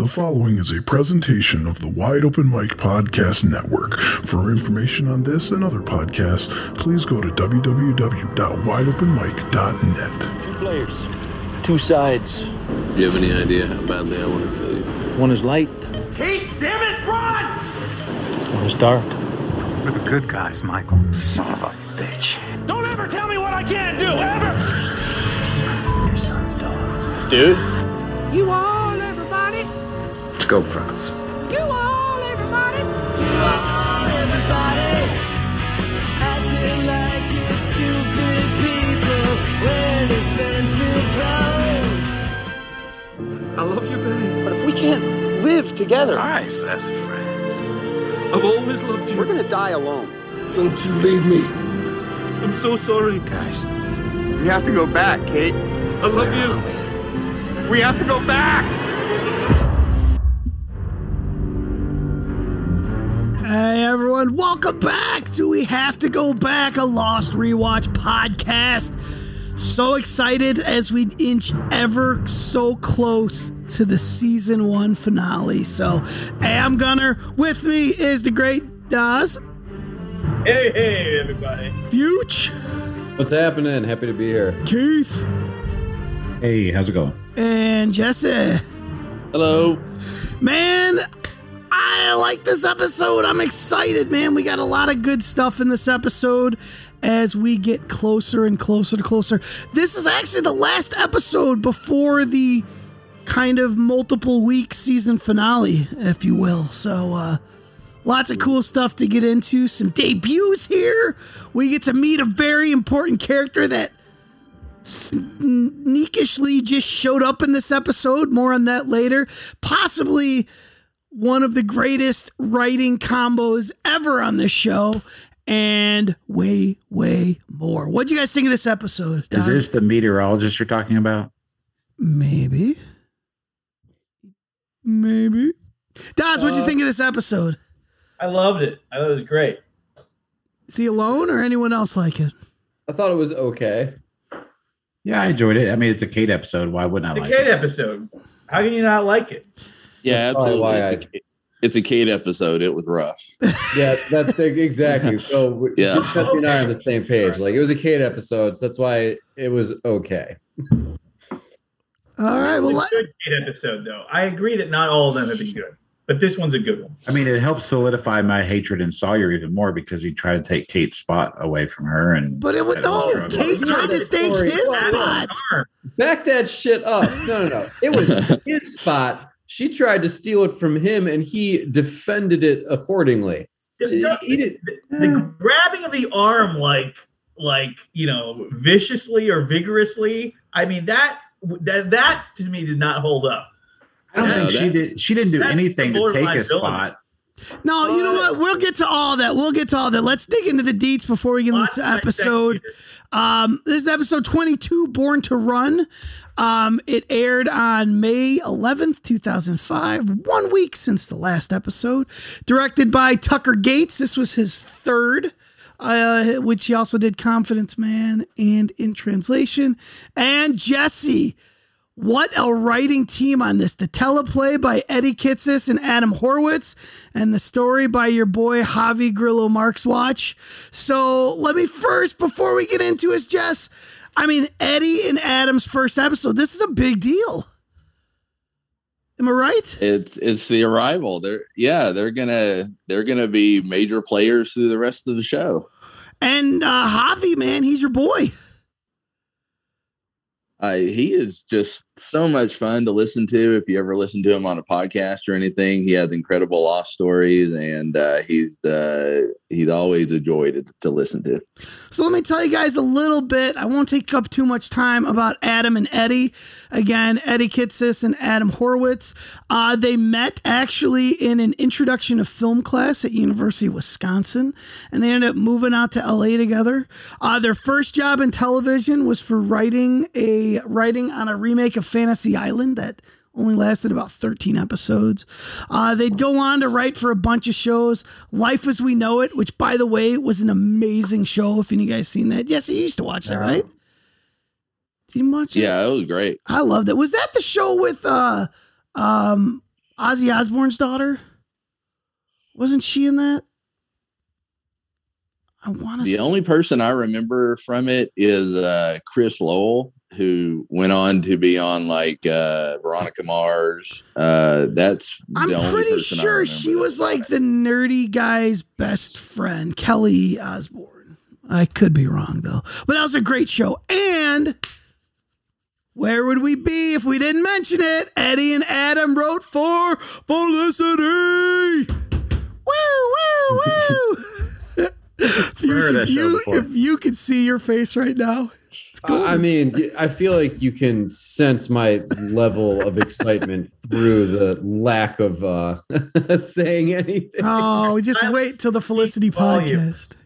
The following is a presentation of the Wide Open Mic Podcast Network. For information on this and other podcasts, please go to www.wideopenmic.net. Two players, two sides. Do you have any idea how badly I want to kill you? One is light, Pete, damn it, run! one is dark. We're the good guys, Michael. Son of a bitch. Don't ever tell me what I can't do, ever! Your son's dog. Dude, You all, everybody. Let's go, friends. You all, everybody. I love you, Benny. But if we can't live together, Nice as friends. I've always loved you. we're gonna die alone. Don't you leave me. I'm so sorry. guys, we have to go back, Kate. I love you. We have to go back. Everyone, welcome back Do We Have to Go Back, a Lost Rewatch podcast. So excited as we inch ever so close to the season one finale. So, hey, I'm Gunner. With me is the great Daz, Hey, hey, everybody. Fuge, What's happening? Happy to be here. Keith, Hey, how's it going? and Jesse. Hello. Man, I like this episode. I'm excited, man. We got a lot of good stuff in this episode as we get closer and closer to closer. This is actually the last episode before the kind of multiple week season finale, if you will. So, uh, lots of cool stuff to get into. Some debuts here. We get to meet a very important character that sneakishly just showed up in this episode. More on that later. Possibly one of the greatest writing combos ever on this show. And way, way more. What'd you guys think of this episode? Is this the meteorologist you're talking about? maybe? Maybe. Daz, what'd you Uh, think of this episode? I loved it. I thought it was great. Is he alone or anyone else like it? I thought it was okay. Yeah, I enjoyed it. I mean, it's a Kate episode. Why wouldn't I The like Kate it? episode. How can you not like it? Yeah, That's absolutely. why It's a, it's a Kate episode. It was rough. Yeah, that's the, exactly. So Yeah. just Betsy and I are on the same page. Like it was a Kate episode, so that's why it was okay. All right. Well, It's a let- good Kate episode, though. I agree that not all of them have been good, but this one's a good one. I mean, it helps solidify my hatred in Sawyer even more because he tried to take Kate's spot away from her. And but it was I no. Kate tried to stake Story. his spot. Back that shit up. No, no, no. It was his spot. She tried to steal it from him, and he defended it accordingly. He, he. The, the grabbing of the arm, like, like you know, viciously or vigorously. I mean that that that to me did not hold up. I don't No, think she did. She didn't do anything to take borderline a villain. spot. No, you know what? We'll get to all that. We'll get to all that. Let's dig into the deets before we get into this episode. Um, this is episode 22, Born to Run. Um, it aired on May 11th, 2005, one week since the last episode. Directed by Tucker Gates. This was his third, uh, which he also did Confidence Man and In Translation. And Jesse. What a writing team on this. The teleplay by Eddie Kitsis and Adam Horowitz, and the story by your boy Javi Grillo-Marxuach. So let me first, before we get into it, Jess, I mean, Eddie and Adam's first episode, this is a big deal. Am I right? It's it's the arrival. They're yeah, they're gonna they're gonna be major players through the rest of the show. And uh, Javi, man, he's your boy. Uh, he is just so much fun to listen to. If you ever listen to him on a podcast or anything, he has incredible lost stories, and uh, he's uh, he's always a joy to, to listen to. So let me tell you guys a little bit. I won't take up too much time about Adam and Eddie. Again, Eddie Kitsis and Adam Horowitz. Uh, they met actually in an introduction to film class at University of Wisconsin, and they ended up moving out to LA together. Uh, their first job in television was for writing a writing on a remake of Fantasy Island that only lasted about 13 episodes. Uh, they'd go on to write for a bunch of shows. Life as We Know It, which, by the way, was an amazing show. If any of you guys seen that, yes, you used to watch that, right? Did you watch it? Yeah, it was great. I loved it. Was that the show with uh um Ozzy Osbourne's daughter? Wasn't she in that? I want to. The only person I remember from it is uh, Chris Lowell, who went on to be on like uh, Veronica Mars. Uh, that's I'm the only pretty sure she that. was like the nerdy guy's best friend, Kelly Osbourne. I could be wrong though, but that was a great show. And where would we be if we didn't mention it? Eddie and Adam wrote for Felicity. Woo woo woo. Future, heard if, you, if you could see your face right now, it's golden. I I mean, I feel like you can sense my level of excitement through the lack of uh saying anything. Oh, just wait till the Felicity podcast.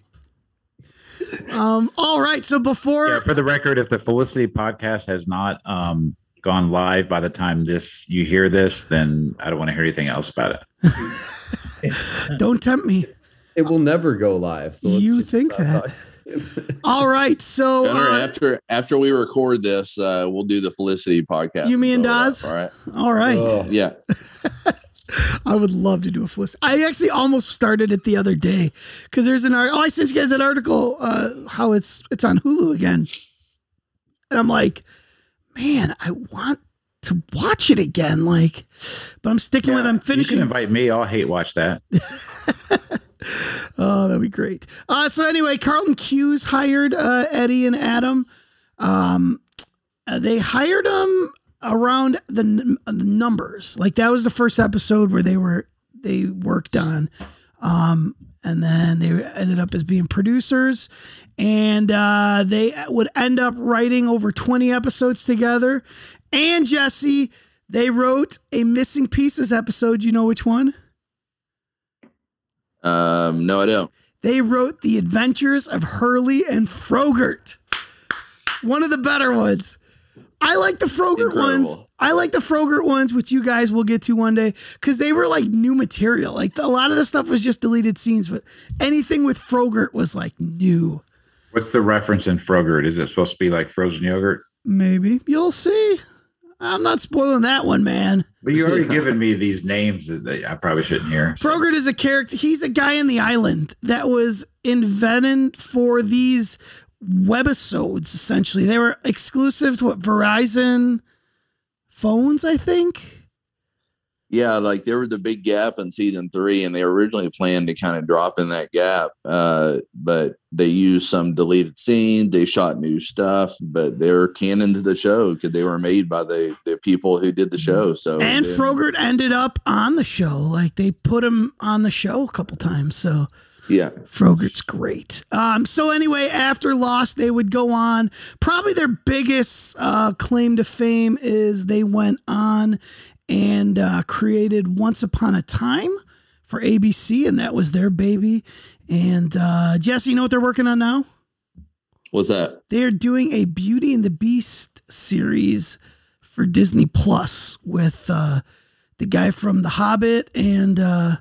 Um, all right. So before Yeah, for the record, if the Felicity podcast has not um, gone live by the time this you hear this, then I don't want to hear anything else about it. don't tempt me. It will never go live. So You think that? All right. So Gunnar, uh, after after we record this, uh, we'll do the Felicity podcast. You, me, and throw Daz? All right. all right. Oh, Yeah. I would love to do a Felicity. I actually almost started it the other day because there's an article. Oh, I sent you guys an article uh, how it's it's on Hulu again, and I'm like, man, I want to watch it again. Like, but I'm sticking with I'm finishing. You can invite me. I'll hate watch that. Oh, that'd be great. Uh, so anyway, Carlton Cuse hired uh, Eddie and Adam. Um, uh, they hired them around the, n- the numbers. Like that was the first episode where they were they worked on, um, and then they ended up as being producers, and uh, they would end up writing over twenty episodes together. And Jesse, they wrote a missing pieces episode. You know which one? Um, no, I don't. They wrote The Adventures of Hurley and Frogurt. One of the better ones. I like the Frogurt ones. I like the Frogurt ones, which you guys will get to one day, because they were like new material. Like a lot of the stuff was just deleted scenes, but anything with Frogurt was like new. What's the reference in Frogurt? Is it supposed to be like frozen yogurt? Maybe you'll see. I'm not spoiling that one, man. But you already given me these names that I probably shouldn't hear. Frogurt is a character. He's a guy in the island that was invented for these webisodes. Essentially, they were exclusive to what Verizon phones, I think. Yeah, like there was a big gap in season three, and they originally planned to kind of drop in that gap, uh, but they used some deleted scenes. They shot new stuff, but they're canon to the show because they were made by the the people who did the show. So And Frogurt ended up on the show. Like they put him on the show a couple times. So yeah, Frogurt's great. Um, so anyway, after Lost, they would go on. Probably their biggest uh, claim to fame is they went on and uh, created Once Upon a Time for ABC, and that was their baby. And uh, Jesse, you know what they're working on now? what's that? They are doing a Beauty and the Beast series for Disney Plus with uh, the guy from The Hobbit and uh,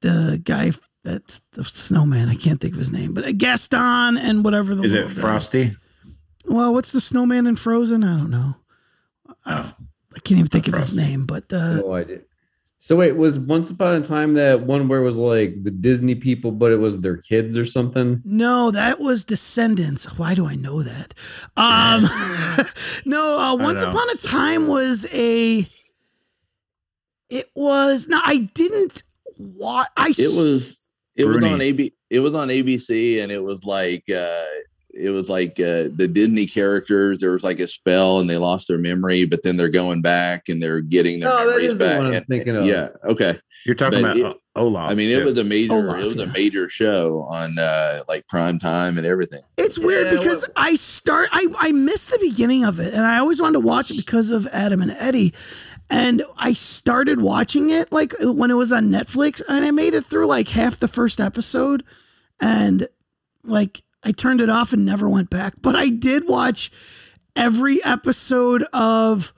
the guy that's the snowman. I can't think of his name, but uh, Gaston and whatever the Is it little guy- Frosty? Well, what's the snowman in Frozen? I don't know. I, I can't even think of his name, but uh, no idea. So wait, was Once Upon a Time that one where it was like the Disney people, but it was their kids or something? No, that was Descendants. Why do I know that? Um, no, uh, Once. Upon a Time was a. It was no, I didn't watch. I It was it was on AB. It was on ABC, and it was like uh, it was like uh, the Disney characters. There was like a spell, and they lost their memory, but then they're going back and they're getting their Oh, that memories is the one I'm And- thinking of. Yeah. Okay. You're talking But about it- Olaf. I mean, it too. was a major, Olaf, it was yeah. a major show on uh, like prime time and everything. It's weird Yeah, because what- I start I I missed the beginning of it and I always wanted to watch it because of Adam and Eddie. And I started watching it like when it was on Netflix and I made it through like half the first episode and like I turned it off and never went back. But I did watch every episode of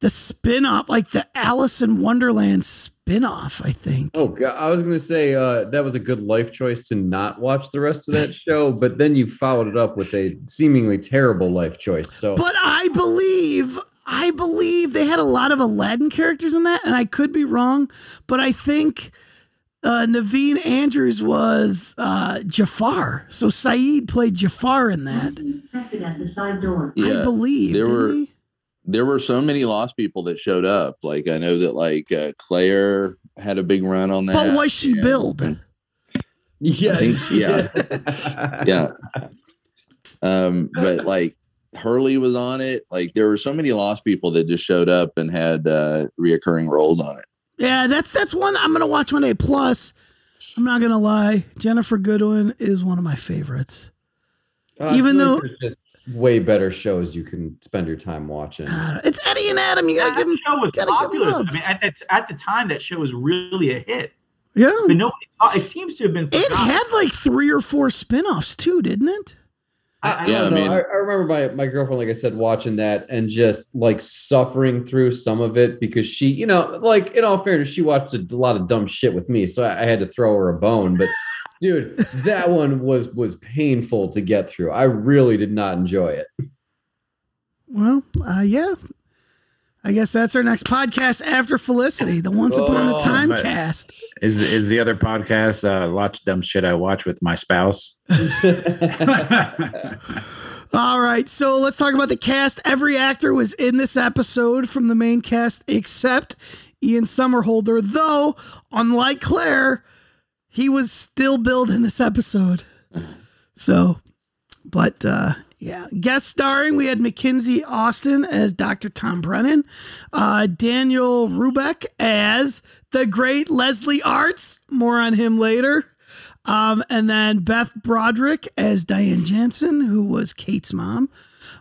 the spin-off, like the Alice in Wonderland spin-off, I think. Oh god, I was gonna say uh, that was a good life choice to not watch the rest of that show, but then you followed it up with a seemingly terrible life choice. So But I believe I believe they had a lot of Aladdin characters in that, and I could be wrong, but I think uh, Naveen Andrews was uh, Jafar. So Sayid played Jafar in that. At the side door. Yeah, I believe. there were he? there were so many lost people that showed up. Like I know that like uh, Claire had a big run on that. But was she and- billed? Yeah. Think- yeah. yeah. Um, but like Hurley was on it. Like there were so many lost people that just showed up and had uh reoccurring roles on it. Yeah, that's that's one I'm gonna watch one day. Plus, I'm not gonna lie, Ginnifer Goodwin is one of my favorites. Uh, Even though- like just way better shows you can spend your time watching. Uh, It's Eddie and Adam. You gotta that give them. show was gotta give 'em popular. love. I mean, at, that, at the time, that show was really a hit. Yeah, But nobody, it seems to have been. it had like three or four spin-offs too, didn't it? I, I Yeah, don't I know. mean- I, I remember my, my girlfriend, like I said, watching that and just like suffering through some of it because she, you know, like in all fairness, she watched a, lot of dumb shit with me, so I, I had to throw her a bone. But dude, that one was was painful to get through. I really did not enjoy it. Well, uh, yeah. I guess that's our next podcast after Felicity, the Once Upon a Oh, Time but- cast. Is is the other podcast uh, lots of dumb shit I watch with my spouse? All right, so let's talk about the cast. Every actor was in this episode from the main cast except Ian Somerhalder, though, unlike Claire, he was still billed in this episode. So, but uh yeah, guest starring we had Mackenzie Astin as Dr. Tom Brennan, uh Daniel Roebuck as the great Leslie Arzt, more on him later. Um, and then Beth Broderick as Diane Janssen, who was Kate's mom.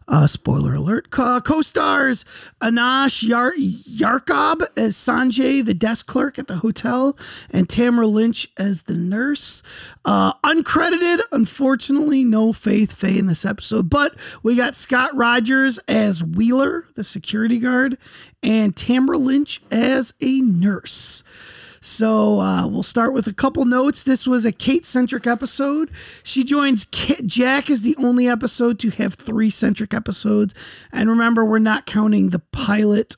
Uh, spoiler alert. Co- stars Anash Yar- Yarkob as Sanjay, the desk clerk at the hotel, and Tamara Lynch as the nurse. Uh, uncredited, unfortunately, no Faith Faye in this episode, but we got Scott Rogers as Wheeler, the security guard, and Tamara Lynch as a nurse. So uh, we'll start with a couple notes. This was a Kate centric episode. She joins Ka- Jack is the only episode to have three centric episodes. And remember, we're not counting the pilot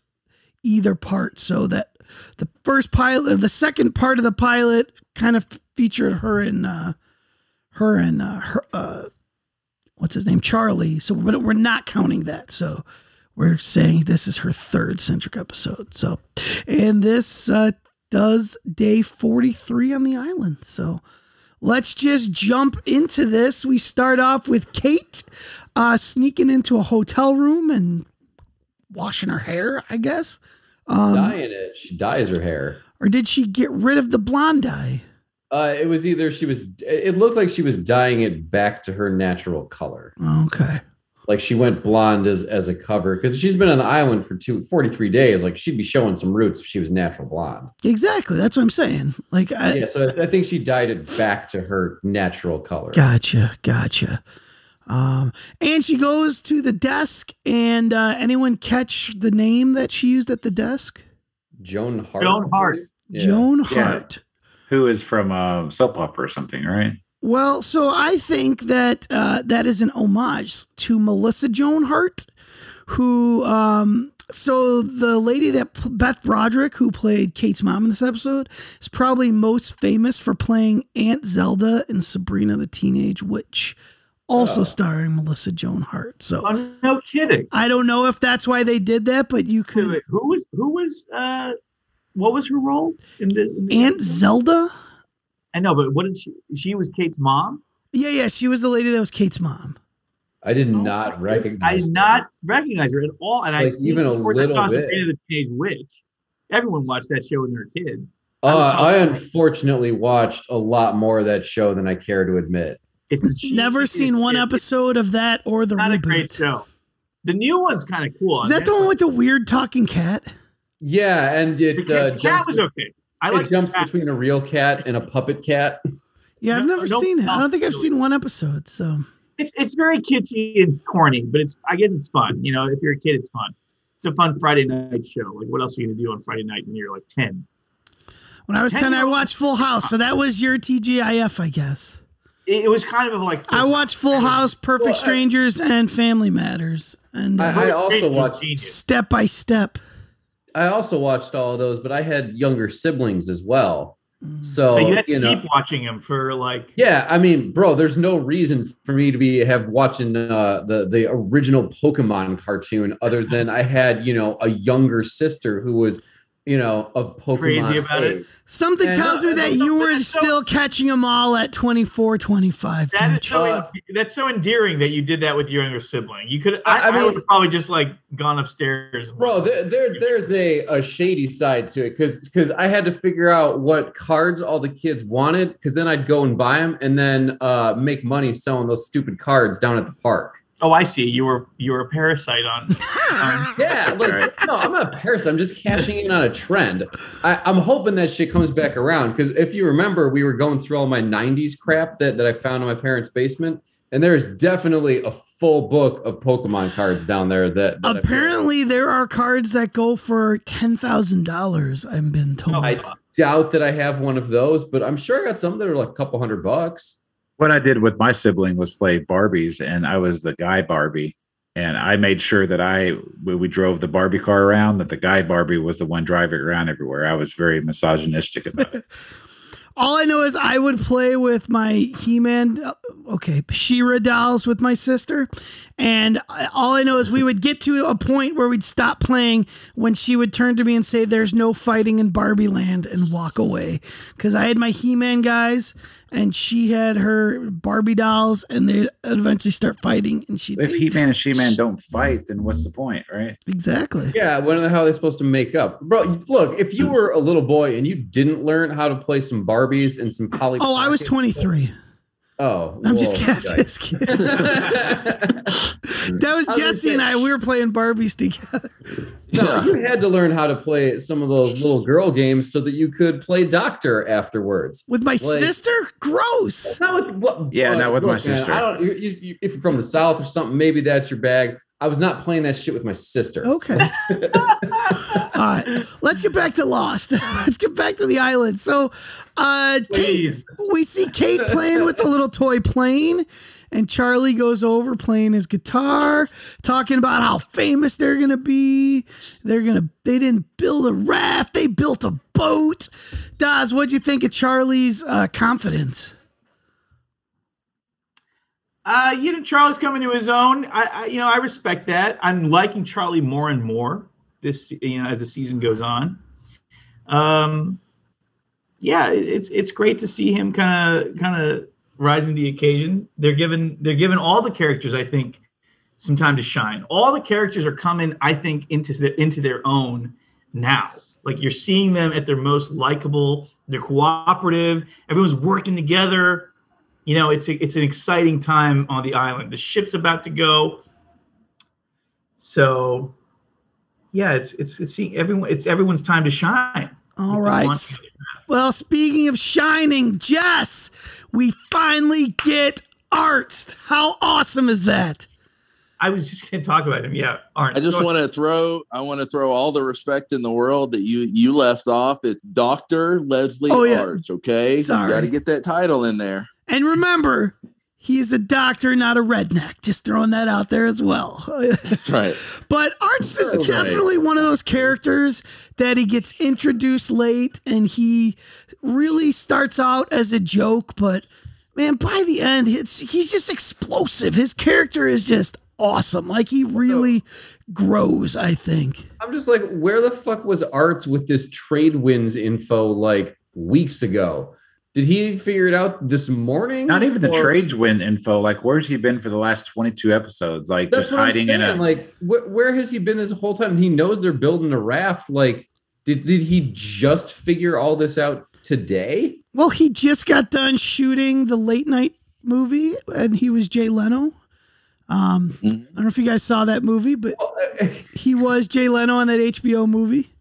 either part. So that the first pilot, the second part of the pilot, kind of featured her and uh, her and uh, her. Uh, what's his name, Charlie. So we're not counting that. So we're saying this is her third centric episode. So, and this uh, does day 43 on the island. So let's just jump into this. We start off with Kate uh, sneaking into a hotel room and washing her hair, I guess. Um, Dyeing it, she dyes her hair. or did she get rid of the blonde dye? Uh, it was either she was. It looked like she was dyeing it back to her natural color. Okay. Like she went blonde as as a cover because she's been on the island for two, 43 days. Like she'd be showing some roots if she was natural blonde. Exactly. That's what I'm saying. Like, I, yeah, so I, I think she dyed it back to her natural color. Gotcha, gotcha. Um, and she goes to the desk, and uh, anyone catch the name that she used at the desk? Joan Hart. Joan Hart. Yeah. Joan Yeah. Hart. Who is from a soap opera or something, right? Well, so I think that uh, that is an homage to Melissa Joan Hart, who. Um, so the lady that Beth Broderick, who played Kate's mom in this episode, is probably most famous for playing Aunt Zelda in Sabrina the Teenage Witch, also Oh. starring Melissa Joan Hart. So Oh, no kidding. I don't know if that's why they did that, but you could. wait, who was who was uh what was her role in the, in the Aunt Zelda? I know, but what did she she was Kate's mom? Yeah, yeah, she was the lady that was Kate's mom. I did Oh, not recognize. I recognize. did her. not recognize her at all. And I Like, even a little saw bit. Sabrina the Teenage Witch. Everyone watched that show when they were a kid. Uh, I I- unfortunately watched a lot more of that show than I care to admit. It's the cheesy- Never it's- seen one it's episode of that or the Not a reboot. great show. The new one's kind of cool. Is that the one with the weird talking cat? Yeah, and the it cat, uh, the cat jumps, was okay. I it jumps between a real cat and a puppet cat. Yeah, I've No, never no, seen it. I don't think I've seen one episode. So It's it's very kitschy and corny, but it's I guess it's fun. You know, if you're a kid, it's fun. It's a fun Friday night show. Like, what else are you gonna do on Friday night when you're like ten? when I was Hang ten, I watched Full House. So that was your TGIF, I guess. it, it was kind of like I watched Full House, Perfect Well, Strangers, and Family Matters, and uh, I, I also watched. step by step. I also watched all of those, but I had younger siblings as well. Mm. So, so you had to you know, keep watching him for like yeah, I mean, bro, there's no reason for me to be have watching uh, the the original Pokemon cartoon other than I had you know a younger sister who was you know of Pokemon. Crazy about it. Something And- tells me that you were That's so- still catching them all at 24, 25. That is so Uh, that's so endearing that you did that with your younger sibling. You could I- I, I I, mean- would have probably just like gone upstairs. Bro, there, there there's a, a shady side to it because because I had to figure out what cards all the kids wanted because then I'd go and buy them and then uh, make money selling those stupid cards down at the park. Oh, I see. You were you were a parasite on. on Yeah, like, no, I'm not a parasite. I'm just cashing in on a trend. I, I'm hoping that shit comes back around because if you remember, we were going through all my '90s crap that, that I found in my parents' basement, and there's definitely a full book of Pokemon cards down there. That, that Apparently, there are cards that go for ten thousand dollars. I've been oh, told. I doubt that I have one of those, but I'm sure I got some that are like a couple hundred bucks. What I did with my sibling was play Barbies, and I was the guy Barbie. And I made sure that I, we drove the Barbie car around, that the guy Barbie was the one driving around everywhere. I was very misogynistic about it. All I know is I would play with my He-Man, uh, okay, She-Ra dolls with my sister, and all I know is we would get to a point where we'd stop playing when she would turn to me and say, "There's no fighting in Barbie Land," and walk away because I had my He-Man guys and she had her Barbie dolls, and they'd eventually start fighting, and she If He Man and She Man don't fight, then what's the point, right? exactly. Yeah, when the hell are they supposed to make up, bro? Look, if you mm. were a little boy and you didn't learn how to play some Barbies and some Polly, Oh, I was Pocket- 23. Oh, I'm just whoa, kidding. yikes. Just kidding. that was I was Jesse and I. We were playing Barbies together. No, you had to learn how to play some of those little girl games so that you could play doctor afterwards. With my Like- sister? Gross. Not with, what, Yeah, look, not with my look, man, sister. I don't. You, you, you- if you're from the south or something, maybe that's your bag. I was not playing that shit with my sister. Okay. All right. Let's get back to Lost. Let's get back to the island. So, uh, Kate, we see Kate playing with the little toy plane, and Charlie goes over playing his guitar, talking about how famous they're gonna be. They're gonna. They didn't build a raft. They built a boat. Daz, what'd you think of Charlie's uh, confidence? Uh, you know, Charlie's coming to his own. I, I, you know, I respect that. I'm liking Charlie more and more this, you know, as the season goes on. Um, yeah, it's it's great to see him kind of kind of rising to the occasion. They're given they're given all the characters, I think, some time to shine. All the characters are coming, I think, into the, into their own now. Like you're seeing them at their most likable. They're cooperative. Everyone's working together you know it's a, it's an exciting time on the island the ship's about to go so yeah it's it's it's seeing everyone it's everyone's time to shine All right. Well, speaking of shining, Jess, we finally get Arzt. How awesome is that? i was just going to talk about him yeah Arn, I just want to throw I want to throw all the respect in the world that you you left off. It's Doctor Leslie Oh, yeah. Arch. Okay, Sorry. got to get that title in there. And remember, he's a doctor, not a redneck. Just throwing that out there as well. That's right. But Arch is That's right. definitely one of those characters that he gets introduced late and he really starts out as a joke, but man, by the end, it's he's just explosive. His character is just awesome. Like he really grows, I think. I'm just like, where the fuck was Arzt with this trade wins info like weeks ago? Did he figure it out this morning? Not even the trades win info. Like, where's he been for the last 22 episodes? Like, That's just what I'm hiding in a. Like, wh- where has he been this whole time? He knows they're building a raft. Like, did did he just figure all this out today? Well, he just got done shooting the late night movie and he was Jay Leno. Um, I don't know if you guys saw that movie, but he was Jay Leno on that HBO movie.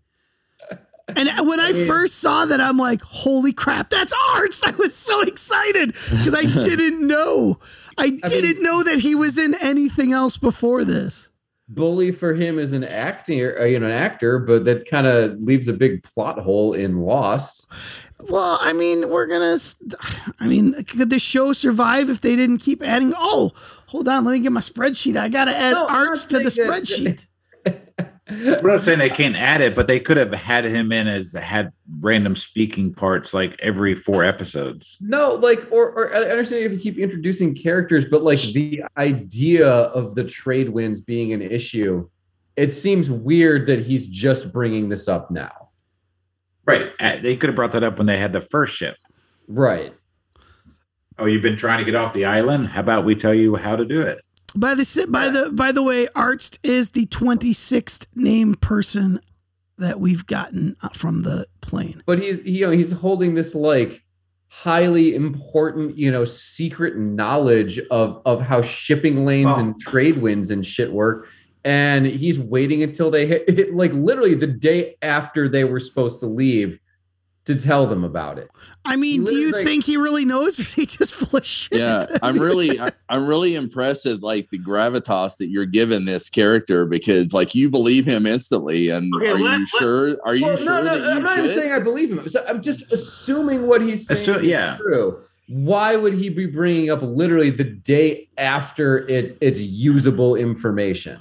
And when I first saw that, I'm like, holy crap, that's Arzt. I was so excited because I didn't know. I didn't know that he was in anything else before this. bully for him as an actor, uh, you know, an actor, but that kind of leaves a big plot hole in Lost. Well, I mean, we're gonna. I mean, could the show survive if they didn't keep adding? Oh, hold on, let me get my spreadsheet. I gotta add No, Arzt to the spreadsheet. that- I'm not saying they can't add it, but they could have had him in as had random speaking parts like every four episodes. No, like, or, or I understand if you keep introducing characters, but like the idea of the trade winds being an issue, it seems weird that he's just bringing this up now. Right. Uh, They could have brought that up when they had the first ship. Right. Oh, you've been trying to get off the island? How about we tell you how to do it? By the by the by the way, Arzt is the twenty sixth named person that we've gotten uh, from the plane. But he's he, you know he's holding this like highly important you know secret knowledge of of how shipping lanes Oh. and trade winds and shit work and he's waiting until they hit, hit like literally the day after they were supposed to leave to tell them about it I mean, do you Like- think he really knows, or is he just full of shit? Yeah, I'm really, I, I'm really impressed at like the gravitas that you're giving this character because like you believe him instantly, and Okay, are let- you let- sure? Are you Well, sure that I'm you not even saying I believe him. So I'm just assuming what he's saying Assu- is yeah. true. Why would he be bringing up literally the day after it it's usable information?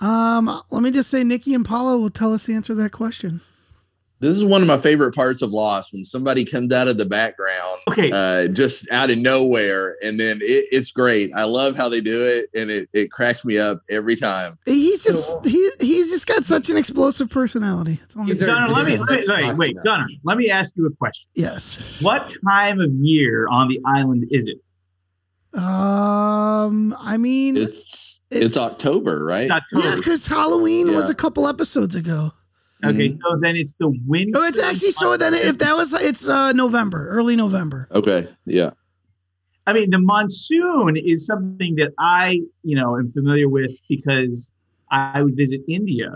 Um, let me just say, Nikki and Paulo will tell us the answer to that question. This is one of my favorite parts of Lost when somebody comes out of the background, Okay. uh, just out of nowhere, and then it, it's great. I love how they do it, and it, it cracks me up every time. He's just he he's just got such an explosive personality. That's all I'm He's saying. Gunnar, let me, let me what wait, I'm wait, talking Gunnar, let me ask you a question. Yes. What time of year on the island is it? Um, I mean, It's it's, October, right? It's October. yeah, because Halloween was a couple episodes ago. Okay, Mhm. so then it's the winter. Oh, it's actually so then if that was it's uh November, early November. Okay, yeah. I mean, the monsoon is something that I, you know, am familiar with because I would visit India,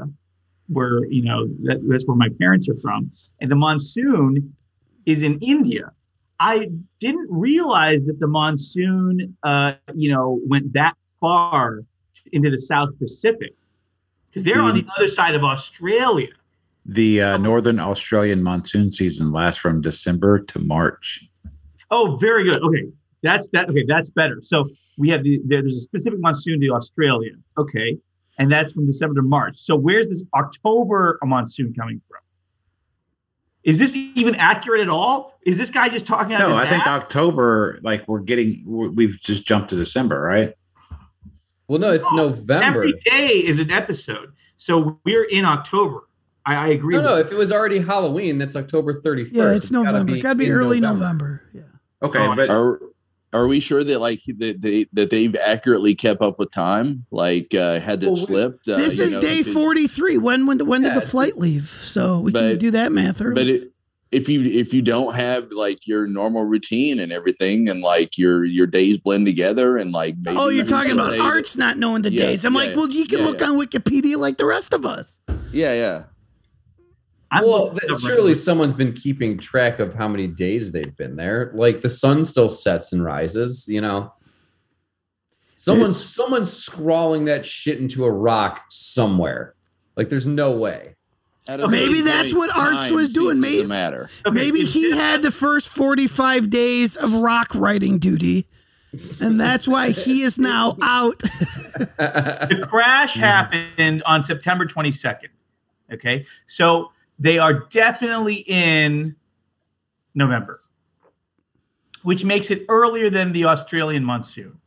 where you know that, that's where my parents are from, and the monsoon is in India. I didn't realize that the monsoon, uh, you know, went that far into the South Pacific because they're on the other side of Australia. The uh, Northern Australian monsoon season lasts from December to March. Oh, very good. Okay, that's that. Okay, that's better. So we have the there- there's a specific monsoon to Australia. Okay, and that's from December to March. So where's this October monsoon coming from? Is this even accurate at all? Is this guy just talking No, his I think? October, like we're getting, we're- we've just jumped to December, right? Well, no, it's November. Every day is an episode. So we're in October. I, I agree. No, no. you. If it was already Halloween, that's October 31st. Yeah, it's, gotta November. Gotta be, early November. Yeah. Okay, Oh, but Are are we sure that like that they that they've accurately kept up with time? Like uh, had it Well, we- slipped? Uh, This you is know, day 43. When when when did the flight leave? So we can do that math early. But it, if you if you don't have like your normal routine and everything, and like your your days blend together, and like maybe oh, you're talking about Arzt not knowing the Yeah, days. I'm yeah, like, well, you can yeah, look yeah. on Wikipedia like the rest of us. yeah, yeah. I'm Well, looking right surely now. someone's been keeping track of how many days they've been there. Like the sun still sets and rises, you know. Someone's someone's scrawling that shit into a rock somewhere. Like there's no way. Maybe that's what Arzt was doing. Maybe- matter. Maybe he had the first 45 days of rock writing duty, and that's why he is now out. the crash happened on September 22nd. Okay. So they are definitely in November, which makes it earlier than the Australian monsoon.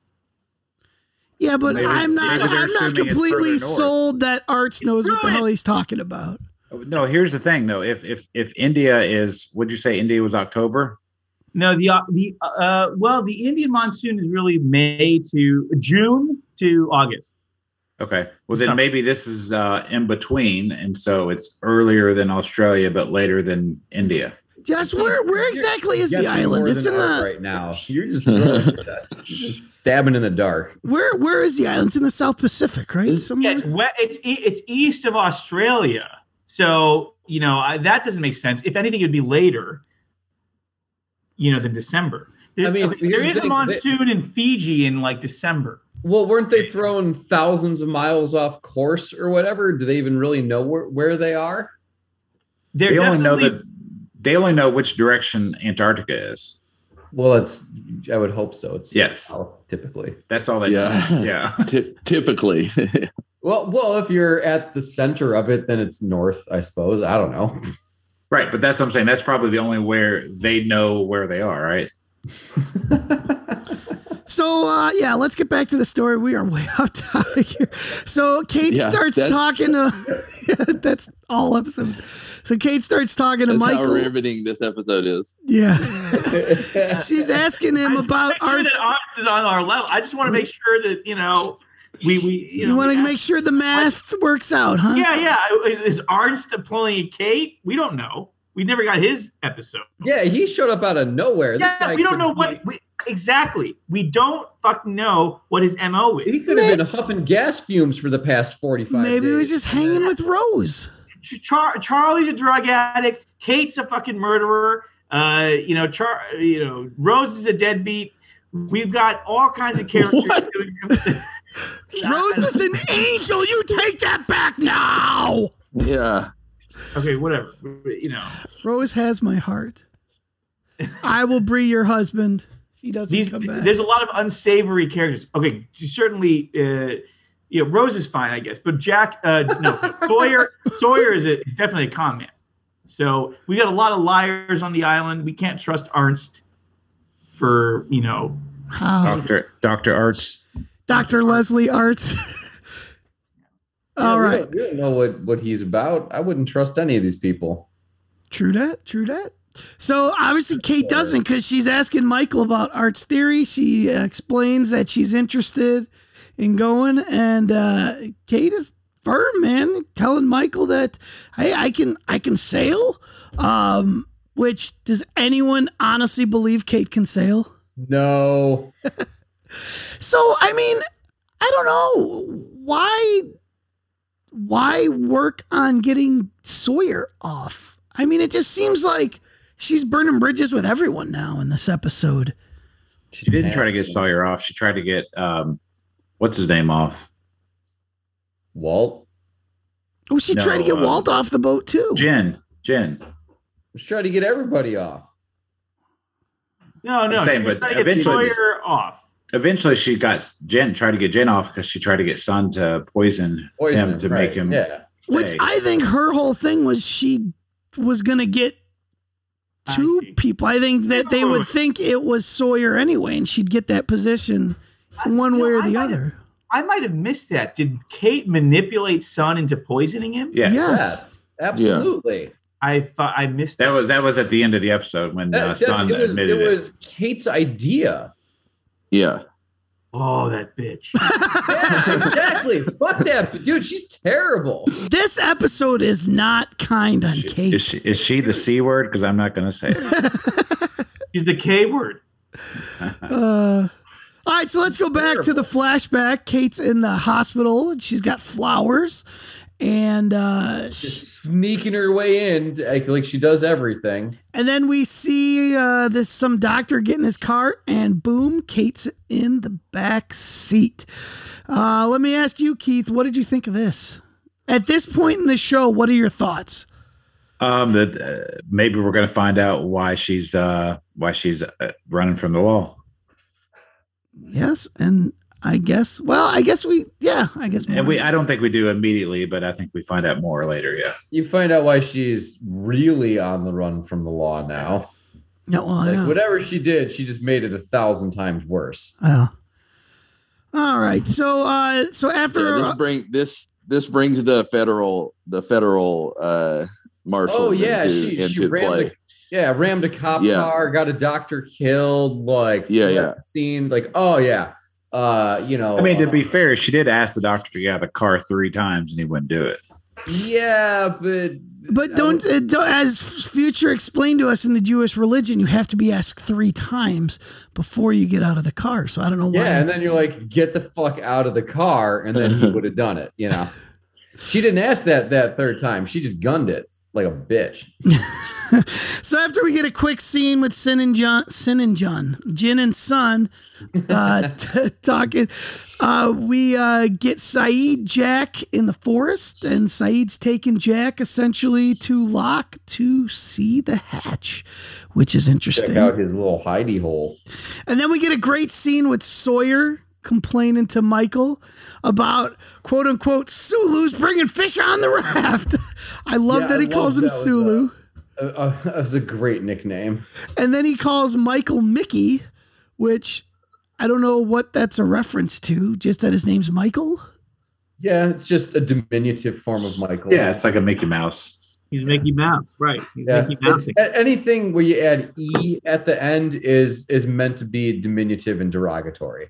Yeah, but Maybe- I'm not. I'm not completely sold that Arzt knows what the hell he's talking about. no. Here's the thing, though. If if if India is, would you say India was October? No, the uh, the uh, well, the Indian monsoon is really May to June to August. Okay. Well, then Summer. maybe this is uh, in between, and so it's earlier than Australia, but later than India. Just where where exactly is the island? It's in the right now. You're just, throwing that- you're just stabbing in the dark. where where is the island? It's in the South Pacific, right? It's- Yeah, Somewhere. it's wet. It's e- it's east of Australia, so you know I, that doesn't make sense. If anything, it'd be later. You know, than December. There, I mean, okay, there here's the is a thing, monsoon in Fiji in like December. Well, weren't they thrown thousands of miles off course or whatever? Do they even really know where, where they are? They're They only know that they only know which direction Antarctica is. Well, it's I would hope so. It's Yes. south, typically. That's all they Yeah. know. Yeah. Ty- typically. Well, well, if you're at the center of it, then it's north, I suppose. I don't know. Right, but that's what I'm saying. That's probably the only where they know where they are, right? So uh, yeah, let's get back to the story. We are way off topic here. So Kate Yeah, starts that- talking to. that's all episode. So Kate starts talking to That's how riveting this episode is. Yeah, she's asking him I about make sure art. that Art is on our level. I just want to make sure that you know we we you, You know, want to make sure the math works out, huh? Yeah, yeah. Is, is Ernst pulling Kate? We don't know. We never got his episode. yeah, he showed up out of nowhere. This Yeah, guy we don't know be- what we, exactly. We don't fucking know what his mo is. he could have been huffing gas fumes for the past 45 Maybe he was just hanging with Rose. Char- Charlie's a drug addict. Kate's a fucking murderer. Uh, you know, Char- you know, Rose is a deadbeat. We've got all kinds of characters. Doing- Rose is an angel. You take that back now. Yeah. okay, whatever. You know, Rose has my heart. I will be your husband if he doesn't these come back. there's a lot of unsavory characters. Okay, certainly, uh, you know, Rose is fine, I guess, but Jack, uh, no, Sawyer, Sawyer is, a, is definitely a con man. So we got a lot of liars on the island. We can't trust Ernst for you know. How? Doctor Doctor Arzt. Dr. Leslie Arzt. Yeah, All we don't- We don't know what, what he's about. I wouldn't trust any of these people. True that. True that. So obviously Kate doesn't because she's asking Michael about Arzt's theory. She uh, explains that she's interested in going, and uh, Kate is firm, man, telling Michael that hey, I can I can sail. Um, which does anyone honestly believe Kate can sail? No. So I mean, I don't know why. Why work on getting Sawyer off? I mean, it just seems like she's burning bridges with everyone now in this episode. She didn't try to get Sawyer off. She tried to get um, what's his name off. Walt. Oh, she No, tried to get uh, Walt off the boat too. Jen. Jen. She tried to get everybody off. No, no, I'm saying, she but trying to get eventually- Sawyer off. Eventually, she got Jen. Tried to get Jen off because she tried to get Sun to poison, Poison him him, to right, make him. yeah. Which. I think her whole thing was she was gonna get two people. I think that they would think it was Sawyer anyway, and she'd get that position one way or the might other. I might have missed that. Did Kate manipulate Sun into poisoning him? Yeah. Yes. Absolutely. I thought I missed That was that was at the end of the episode when That- uh, that's- Sun it was, admitted it it. was Kate's idea. Yeah. Oh, that bitch. Yeah, exactly. Fuck that. Dude, she's terrible. This episode is not kind on Kate. Is she, is she the c word? Because I'm not going to say it. She's the K word. Uh, all right, so let's go back to the flashback. Kate's in the hospital and she's got flowers, and uh, sh- Just sneaking her way in like, like she does everything. and then we see uh, this some doctor get in his cart, and boom, Kate's in the back seat. Uh, let me ask you, Keith, what did you think of this? At this point in the show, what are your thoughts? Um, that uh, maybe we're going to find out why she's uh why she's uh, running from the law. Yes, and I guess, well, I guess we, yeah, I guess. And we I don't think we do immediately, but I think we find out more later. Yeah. You find out why she's really on the run from the law now. No, well, Like yeah. whatever she did, she just made it a thousand times worse. Oh. All right. So uh so after Yeah, this bring this this brings the federal the federal uh marshal Oh yeah, into, she, she into rammed play. a, yeah rammed a cop Yeah. car, got a doctor killed. Like Yeah, yeah. scene. Like oh yeah, uh, you know. I mean, to uh, be fair, she did ask the doctor to get out of the car three times, and he wouldn't do it. yeah, but but don't, uh, don't as future explained to us in the Jewish religion, you have to be asked three times before you get out of the car. So I don't know why. yeah, and then you're like, get the fuck out of the car, and then he would have done it. You know, she didn't ask that that third time. She just gunned it like a bitch. so after we get a quick scene with Sin and John, Sin and John, Jin and Sun, uh, t- talking, uh, we uh, get Sayid Jack in the forest, and Sayid's taking Jack essentially to lock to see the hatch, which is interesting. Check out his little hidey hole. And then we get a great scene with Sawyer complaining to Michael about quote unquote Sulu's bringing fish on the raft. I love Yeah, that I he calls love him that was, Sulu. Uh, uh, that was a great nickname. And then he calls Michael Mickey, which I don't know what that's a reference to, just that his name's Michael. Yeah, it's just a diminutive form of Michael. Yeah, it's like a Mickey Mouse. He's Mickey Mouse, right? He's Yeah, Mickey Mouse. anything where you add e at the end is is meant to be diminutive and derogatory.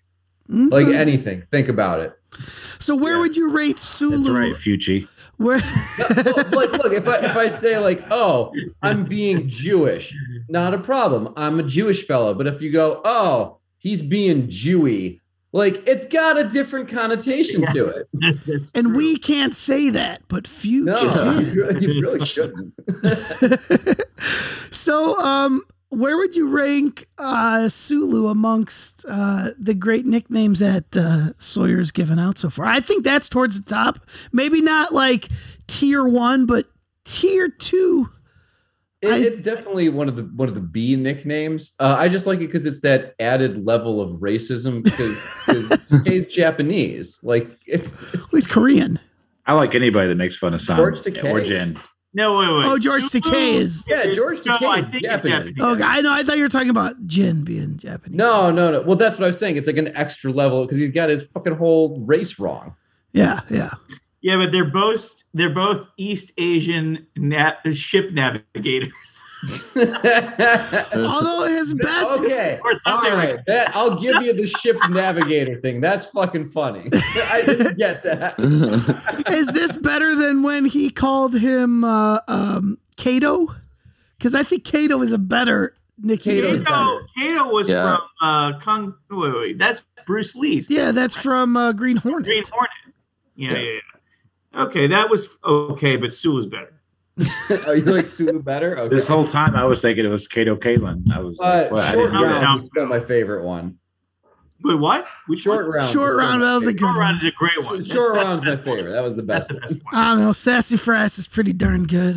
Like Mhm. anything, think about it. So where would you rate Sulu? That's right, Fucci. Where Look, look, if I if I say like, oh, I'm being Jewish, not a problem. I'm a Jewish fellow. But if you go, oh, he's being Jewy, like it's got a different connotation to it. and we can't say that, but few No, you you really shouldn't. So, um, where would you rank uh, Sulu amongst uh, the great nicknames that uh, Sawyer's given out so far? I think that's towards the top. Maybe not like tier one, but tier two. It, it's definitely one of the one of the B nicknames. Uh, I just like it because it's that added level of racism because he's Japanese. Like it's, He's Korean. I like anybody that makes fun of Sam George or Jin. No, wait, wait. Oh, George Sulu- Takei is. yeah, George No, I Takei is think Japanese. Japanese. Oh, I know. I thought you were talking about Jin being Japanese. No, no, no. Well, that's what I was saying. It's like an extra level because he's got his fucking whole race wrong. Yeah, yeah. Yeah, but they're both they're both East Asian na- ship navigators. Although his best. okay, Or all something like. That, I'll give you the ship navigator thing. That's fucking funny. I didn't get that. Is this better than when he called him uh, um, Kato? Because I think Kato is a better nickname. than- Kato, Kato was Yeah. from uh, Kung. Wait, wait, that's Bruce Lee's Yeah, that's from uh, Green Hornet. Green Hornet. Yeah, yeah, yeah. Okay, that was okay, but Sue was better. oh, you like Sulu better? Okay. This whole time I was thinking it was Kato Kaelin. I was Uh, like, what? I short didn't know round that. is still my favorite one. Wait, what? Which Short one? round. Short round, that was a favorite. good Short round is a great one. Short round's my favorite. That was the best the one. best one. I don't know. Sassy Frass is pretty darn good.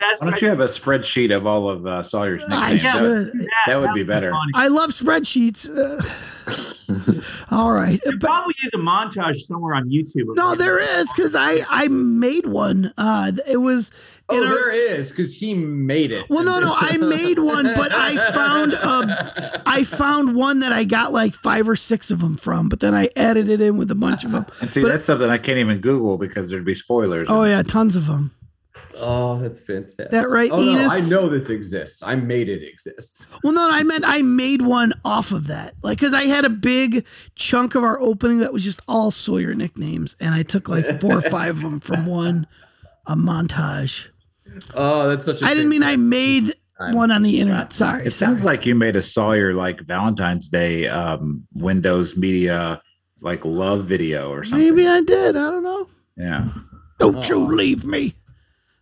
That's Why don't you have a spreadsheet of all of uh, Sawyer's I nicknames? That, should. that would be better. funny. I love spreadsheets. Uh, all right. There probably is a montage somewhere on YouTube. of No, it. there is because I I made one. Uh, it was Oh, our- there is because he made it. Well, no, no, I made one, but I found a, I found one that I got like five or six of them from, but then I added it in with a bunch of them. And see, But- that's something I can't even Google because there'd be spoilers. Oh yeah, tons of them. Oh, that's fantastic. That right, Oh, no, Enos? I know this exists. I made it exist. Well, no, I meant I made one off of that, like because I had a big chunk of our opening that was just all Sawyer nicknames, and I took like four or five of them from one a montage. Oh, that's such a I didn't mean I made Time. one on the internet. Sorry, It sounds sorry. like you made a Sawyer like Valentine's Day um, Windows Media like love video or something. maybe I did. I don't know. Yeah. Don't you leave me.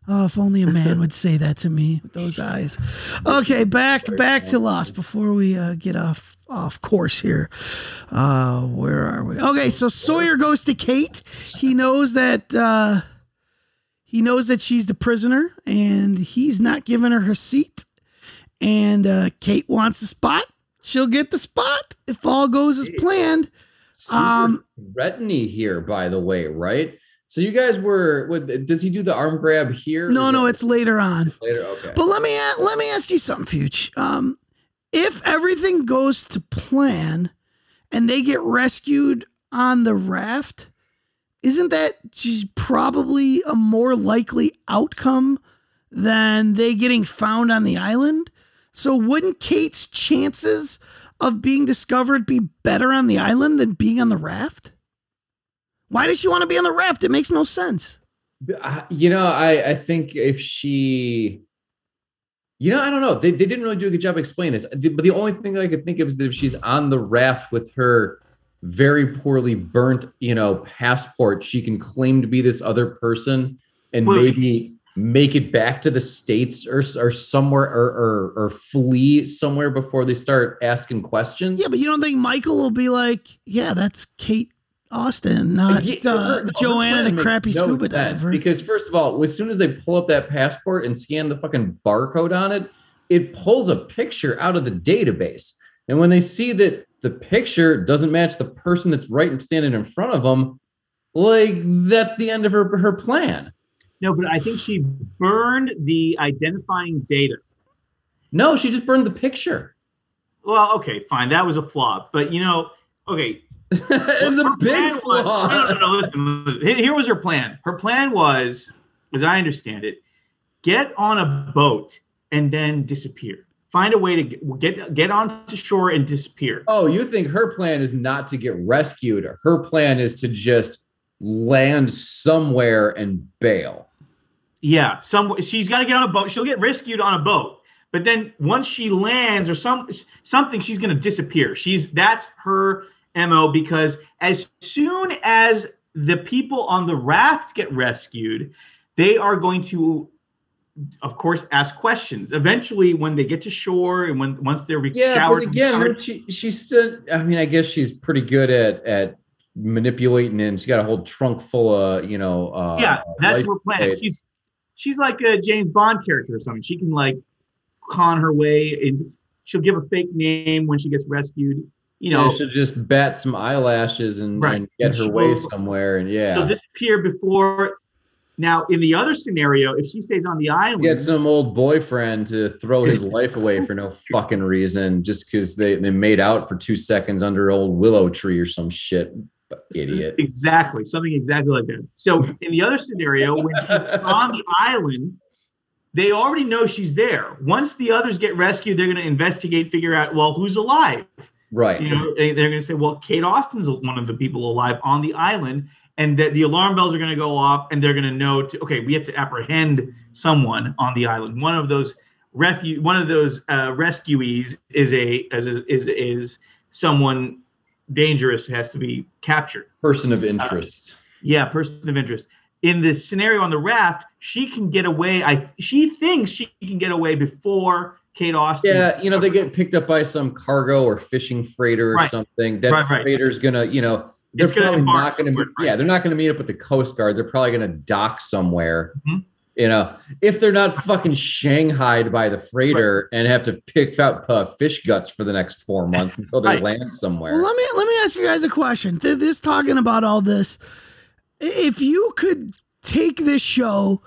Oh, if only a man would say that to me with those eyes. Okay, back back to Lost before we uh, get off off course here. Uh, where are we? Okay, so Sawyer goes to Kate. He knows that uh, he knows that she's the prisoner, and he's not giving her her seat. And uh, Kate wants the spot. She'll get the spot if all goes as planned. Super Um, threatening here, by the way, right? So you guys were. What, does he do the arm grab here? No, no, it's later on. later. Okay. But let me let me ask you something, Fuge. Um, if everything goes to plan and they get rescued on the raft, isn't that probably a more likely outcome than they getting found on the island? So wouldn't Kate's chances of being discovered be better on the island than being on the raft? Why does she want to be on the raft? It makes no sense. Uh, You know, I I think if she, you know, I don't know. They, they didn't really do a good job explaining this. The- But the only thing that I could think of is that if she's on the raft with her very poorly burnt, you know, passport, she can claim to be this other person and Well, maybe make it back to the states or or somewhere or or, or flee somewhere before they start asking questions. Yeah, but you don't think Michael will be like, yeah, that's Kate Austin, not Yeah, uh, her- her Joanna the crappy no scuba sense, diver? Because first of all, as soon as they pull up that passport and scan the fucking barcode on it, it pulls a picture out of the database. And when they see that the picture doesn't match the person that's right and standing in front of them, like that's the end of her her plan. No, but I think she burned the identifying data. No, she just burned the picture. Well, okay, fine. That was a flaw. But you know, okay. It's a big flaw. No, no, no, listen, listen. Here- Here was her plan. Her plan was, as I understand it, get on a boat and then disappear. Find a way to get get, get onto shore and disappear. Oh, you think her plan is not to get rescued? Her plan is to just land somewhere and bail. Yeah, some she's got to get on a boat. She'll get rescued on a boat, but then once she lands or some something, she's going to disappear. She's that's her mo because as soon as the people on the raft get rescued, they are going to, of course, ask questions. Eventually, when they get to shore and when once they're re- Yeah, showered, but again, showered- she, she's still. I mean, I guess she's pretty good at at manipulating, and she's got a whole trunk full of you know. Uh, yeah, that's her plan. plates. She's she's like a James Bond character or something. She can like con her way into. She'll give a fake name when she gets rescued. You know, Yeah, she'll just bat some eyelashes and, Right. and get her way somewhere, and she'll yeah, disappear before. Now, in the other scenario, if she stays on the island, get some old boyfriend to throw his life away for no fucking reason, just because they they made out for two seconds under old willow tree or some shit. Idiot. Exactly, something exactly like that. So in the other scenario, when she's on the island, they already know she's there. Once the others get rescued, they're going to investigate, figure out, well, who's alive. Right. You know, they, they're going to say, well, Kate Austin's one of the people alive on the island, and that the alarm bells are going to go off, and they're going to know, to, okay, we have to apprehend someone on the island. One of those refu- one of those uh, rescuees is a is is is someone dangerous has to be captured. Person of interest. Yeah, person of interest. In the scenario on the raft, she can get away. I she thinks she can get away before Kate Austin. Yeah, you know, they get picked up by some cargo or fishing freighter or Right. something. That Right, right. freighter's gonna, you know, they're It's probably not gonna be, somewhere, yeah, they're not gonna meet up with the Coast Guard. They're probably gonna dock somewhere. Mhm. You know, if they're not fucking shanghaied by the freighter and have to pick out uh, fish guts for the next four months until they Right. land somewhere. Well, let me let me ask you guys a question. Th- This talking about all this, if you could take this show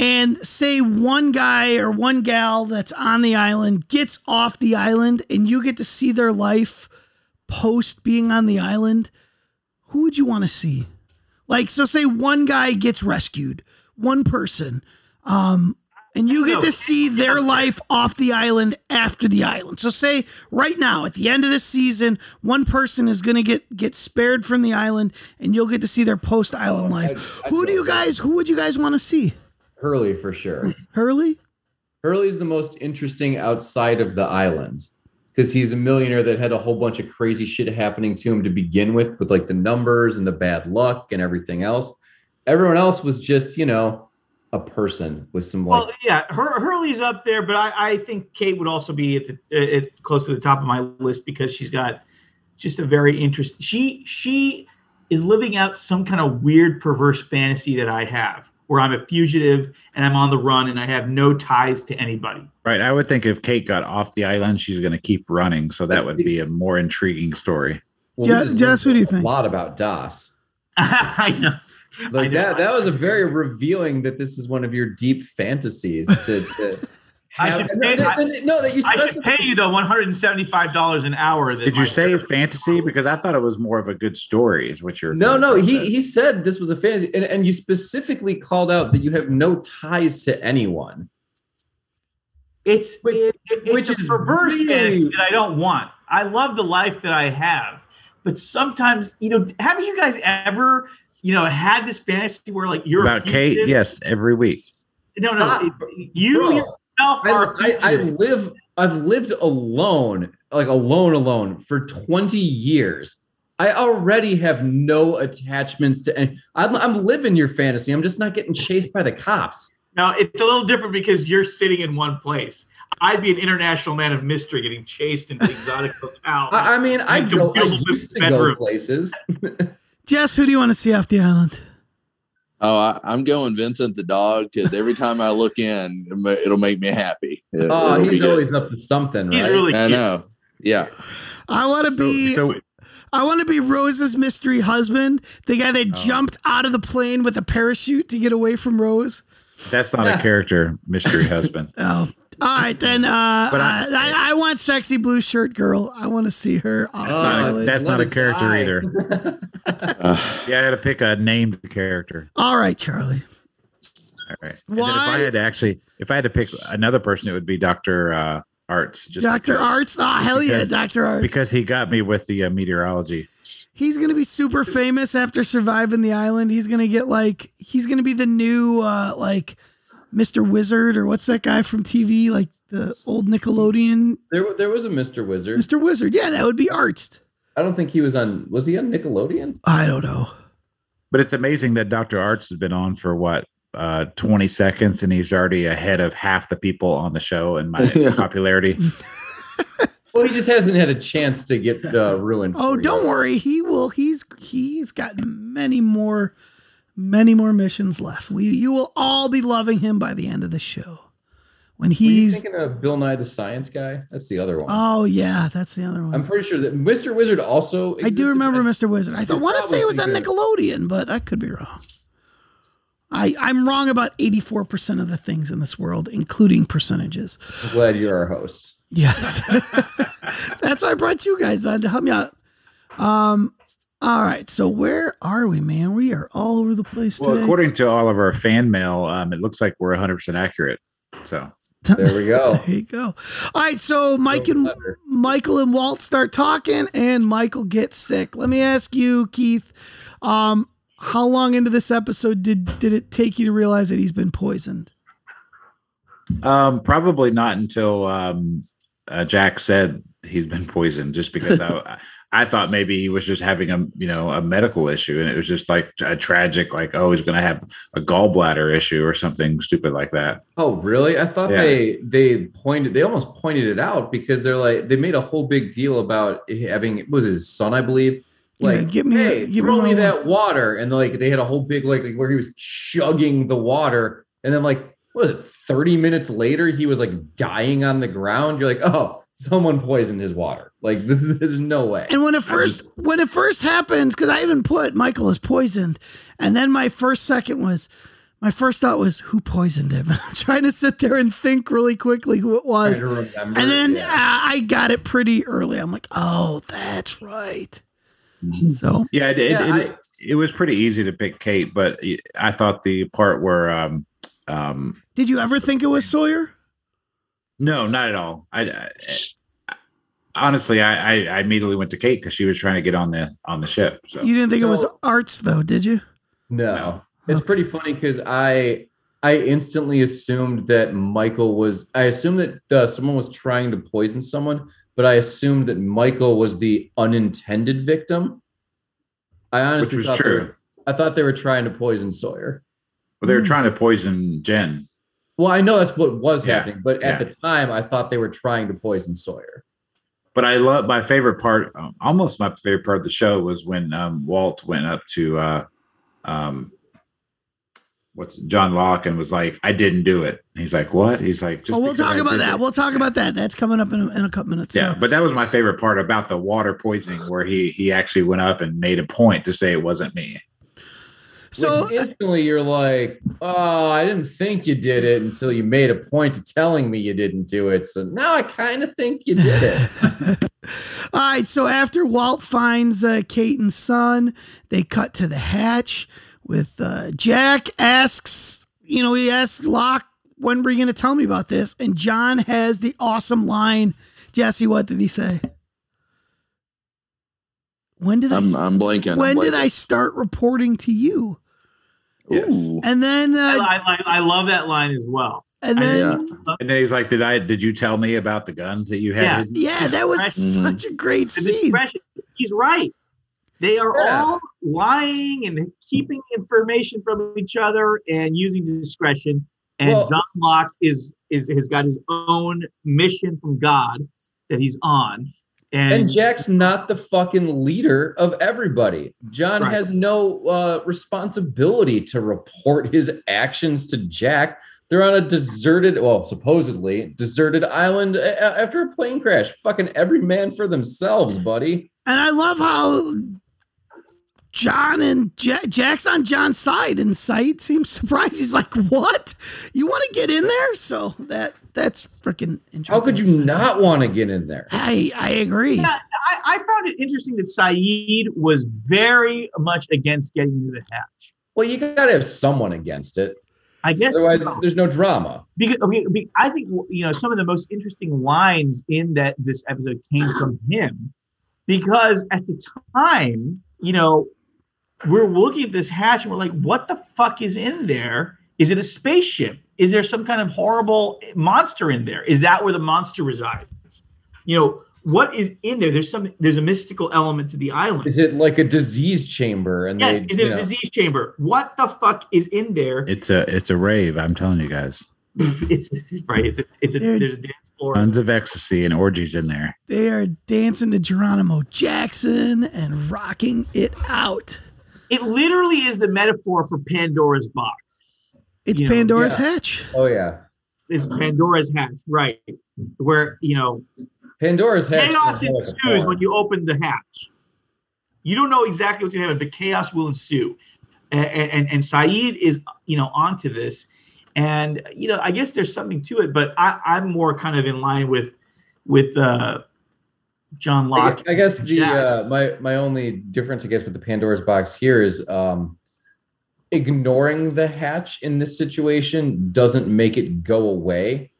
and say one guy or one gal that's on the island gets off the island and you get to see their life post being on the island, who would you want to see? Like, so say one guy gets rescued, one person, um, and you get to see their life off the island after the island. So say right now at the end of this season, one person is going to get get spared from the island, and you'll get to see their post island life. I'd- I'd who do you guys? Who would you guys want to see? Hurley for sure. Hurley? Hurley's the most interesting outside of the island because he's a millionaire that had a whole bunch of crazy shit happening to him to begin with, with like the numbers and the bad luck and everything else. Everyone else was just, you know, a person with some like Well, yeah, Hur- Hurley's up there, but I, I think Kate would also be at the at close to the top of my list because she's got just a very interesting. She she is living out some kind of weird, perverse fantasy that I have, where I'm a fugitive and I'm on the run and I have no ties to anybody. Right. I would think if Kate got off the island, she's going to keep running. So that would be a more intriguing story. well, Jess- Jess, what do you think? A lot about Das. I know. I Like know. that. That was a very revealing that this is one of your deep fantasies. To, to I should pay- no, I- no, that you I should pay you the one hundred and seventy five dollars an hour. that Did you say fantasy? Because I thought it was more of a good story, is what you're. No, no, he said. he said this was a fantasy, and, and you specifically called out that you have no ties to anyone. It's Which- it, it- it's which a is perverse really- fantasy that I don't want. I love the life that I have, but sometimes you know, haven't you guys ever you know had this fantasy where like you're about Kate. Yes, every week. No, no, ah, it- you bro, yourself I, are. a I, I fugitive. live I've lived alone, like alone, alone for 20 years. I already have no attachments to any. I'm, I'm living your fantasy. I'm just not getting chased by the cops. Now it's a little different because you're sitting in one place. I'd be an international man of mystery getting chased into exotic locales. I, I mean, I Into go. I Will used to bedroom. go places. Jess, who do you want to see off the island? Oh, I, I'm going Vincent the dog because every time I look in, it'll make me happy. It- Oh, it'll be he's good. always up to something, He's right? really I cute. know. Yeah. I want to be. So I want to be Rose's mystery husband, the guy Oh. that jumped out of the plane with a parachute to get away from Rose. that's not a character, mystery husband. Oh, all right then. Uh, But I, I- I, I want sexy blue shirt girl. I want to see her off the Oh, not a- that's not a character die. either. Uh, Yeah, I had to pick a named character. All right, Charlie. All right. And then if I had to actually, if I had to pick another person, it would be Doctor uh, Arzt. Just Dr. because- Arzt. Oh, hell yeah, because- Dr. Arzt. Because he got me with the uh, meteorology. he's going to be super famous after surviving the island. He's going to get like, he's going to be the new, uh, like, Mr. Wizard or what's that guy from TV? Like the old Nickelodeon There, there was a Mr. Wizard. Mr. Wizard. Yeah, that would be Arzt. I don't think he was on. Was he on Nickelodeon? I don't know. But it's amazing that Dr. Arzt has been on for what, uh, 20 seconds, and he's already ahead of half the people on the show in my popularity. Well, he just hasn't had a chance to get uh, ruined. Oh, for don't yet. worry. He will. He's he's got many more, many more missions left. We you will all be loving him by the end of the show. When he's thinking of Bill Nye the Science Guy? That's the other one. oh yeah, that's the other one. I'm pretty sure that Mr. Wizard also. I do remember Mr. Wizard. I thought want to say it was on Nickelodeon, but I could be wrong. I I'm wrong about 84 percent of the things in this world, including percentages. I'm glad you're our host. Yes. That's why I brought you guys on to help me out. Um, all right. So where are we, man? We are all over the place Well, today. according to all of our fan mail, um, it looks like we're 100% accurate. So There we go. there you go. All right. So Mike and better. Michael and Walt start talking, and Michael gets sick. Let me ask you, Keith. Um, how long into this episode did did it take you to realize that he's been poisoned? um, probably not until um, uh, Jack said he's been poisoned, just because I, I thought maybe he was just having a you know a medical issue, and it was just like a tragic, like oh he's going to have a gallbladder issue or something stupid like that. Oh, really? I thought Yeah. they they pointed they almost pointed it out because they're like they made a whole big deal about having it was his son, I believe. Yeah, Like, give me hey, give throw my me that water, and like they had a whole big like, like where he was chugging the water, and then like what was it? Thirty minutes later, he was like dying on the ground. You're like, oh, someone poisoned his water. Like this is there's no way. And when it first when it first happened, because I even put Michael is poisoned, and then my first second was my first thought was who poisoned him. I'm trying to sit there and think really quickly who it was, to remember, and then yeah. uh, I got it pretty early. I'm like, oh, that's right. Mm-hmm. So Yeah, it, it, Yeah, it, it was pretty easy to pick Kate, but I thought the part where um, um, did you ever think it was Sawyer? no, not at all. I, I honestly, I, I, I immediately went to Kate because she was trying to get on the on the ship. So You didn't think it was Arzt though, did you? No. No. It's pretty funny because I I instantly assumed that Michael was I assumed that uh, someone was trying to poison someone, but I assumed that Michael was the unintended victim. I honestly was thought true. were- I thought they were trying to poison Sawyer. Well, they were trying to poison Jin. Well, I know that's what was Yeah, happening, but at yeah. the time I thought they were trying to poison Sawyer. But I love my favorite part. Um, almost my favorite part of the show was when um, Walt went up to uh, um, what's John Locke and was like, "I didn't do it." He's like, "What?" He's like, Just oh, we'll talk I about that. it." We'll talk about that. That's coming up in a, in a couple minutes. Yeah, so. but that was my favorite part about the water poisoning, where he he actually went up and made a point to say it wasn't me. So Which instantly you're like, oh, I didn't think you did it until you made a point of telling me you didn't do it. So now I kind of think you did it. All right, so after Walt finds uh, Kate and son, they cut to the hatch with uh, Jack asks, you know, he asks Locke, when were you going to tell me about this? And John has the awesome line. Jesse, what did he say? When did I? I'm, I'm blanking. I'm when did. I start reporting to you? Yes. And then, I, uh, I, I, I love that line as well. and then, And then he's like, "Did I? Did you tell me about the guns that you had?" Yeah. yeah, that was Mhm. such a great scene. He's right. They are Yeah. all lying and keeping information from each other and using discretion. and Well- John Locke is is has got his own mission from God that he's on, and, And Jack's not the fucking leader of everybody. John Right. has no uh, responsibility to report his actions to Jack. They're on a deserted, well, supposedly deserted island after a plane crash. Fucking every man for themselves, buddy. And I love how John and Ja- Jack's on John's side, and Sayid seems surprised. He's like, "What? You want to get in there?" So that that's freaking interesting. How could you not want to get in there? I I agree. Yeah, I, I found it interesting that Sayid was very much against getting into the hatch. Well, you got to have someone against it. I guess Otherwise, there's no drama. because I, mean, be- I think you know some of the most interesting lines in that this episode came from him because at the time, you know, we're looking at this hatch and we're like, what the fuck is in there? Is it a spaceship? Is there some kind of horrible monster in there? Is that where the monster resides? You know, what is in there? There's some there's a mystical element to the island. Is it like a disease chamber? And yes, they, is it a know- disease chamber? What the fuck is in there? It's a it's a rave. I'm telling you guys. it's right. It's a it's a there's a dance floor. Tons of ecstasy and orgies in there. They are dancing to Geronimo Jackson and rocking it out. It literally is the metaphor for Pandora's box. It's You know, Pandora's yeah. hatch. Oh yeah, It's Pandora's hatch, right? Where you know Pandora's hatch. chaos sounds like ensues when you open the hatch. You don't know exactly what's going to happen, but chaos will ensue. And, and and Sayid is you know onto this, and you know I guess there's something to it, but I, I'm more kind of in line with with uh, John I Locke. I guess the uh, my my only difference, I guess, with the Pandora's box here is um, ignoring the hatch in this situation doesn't make it go away,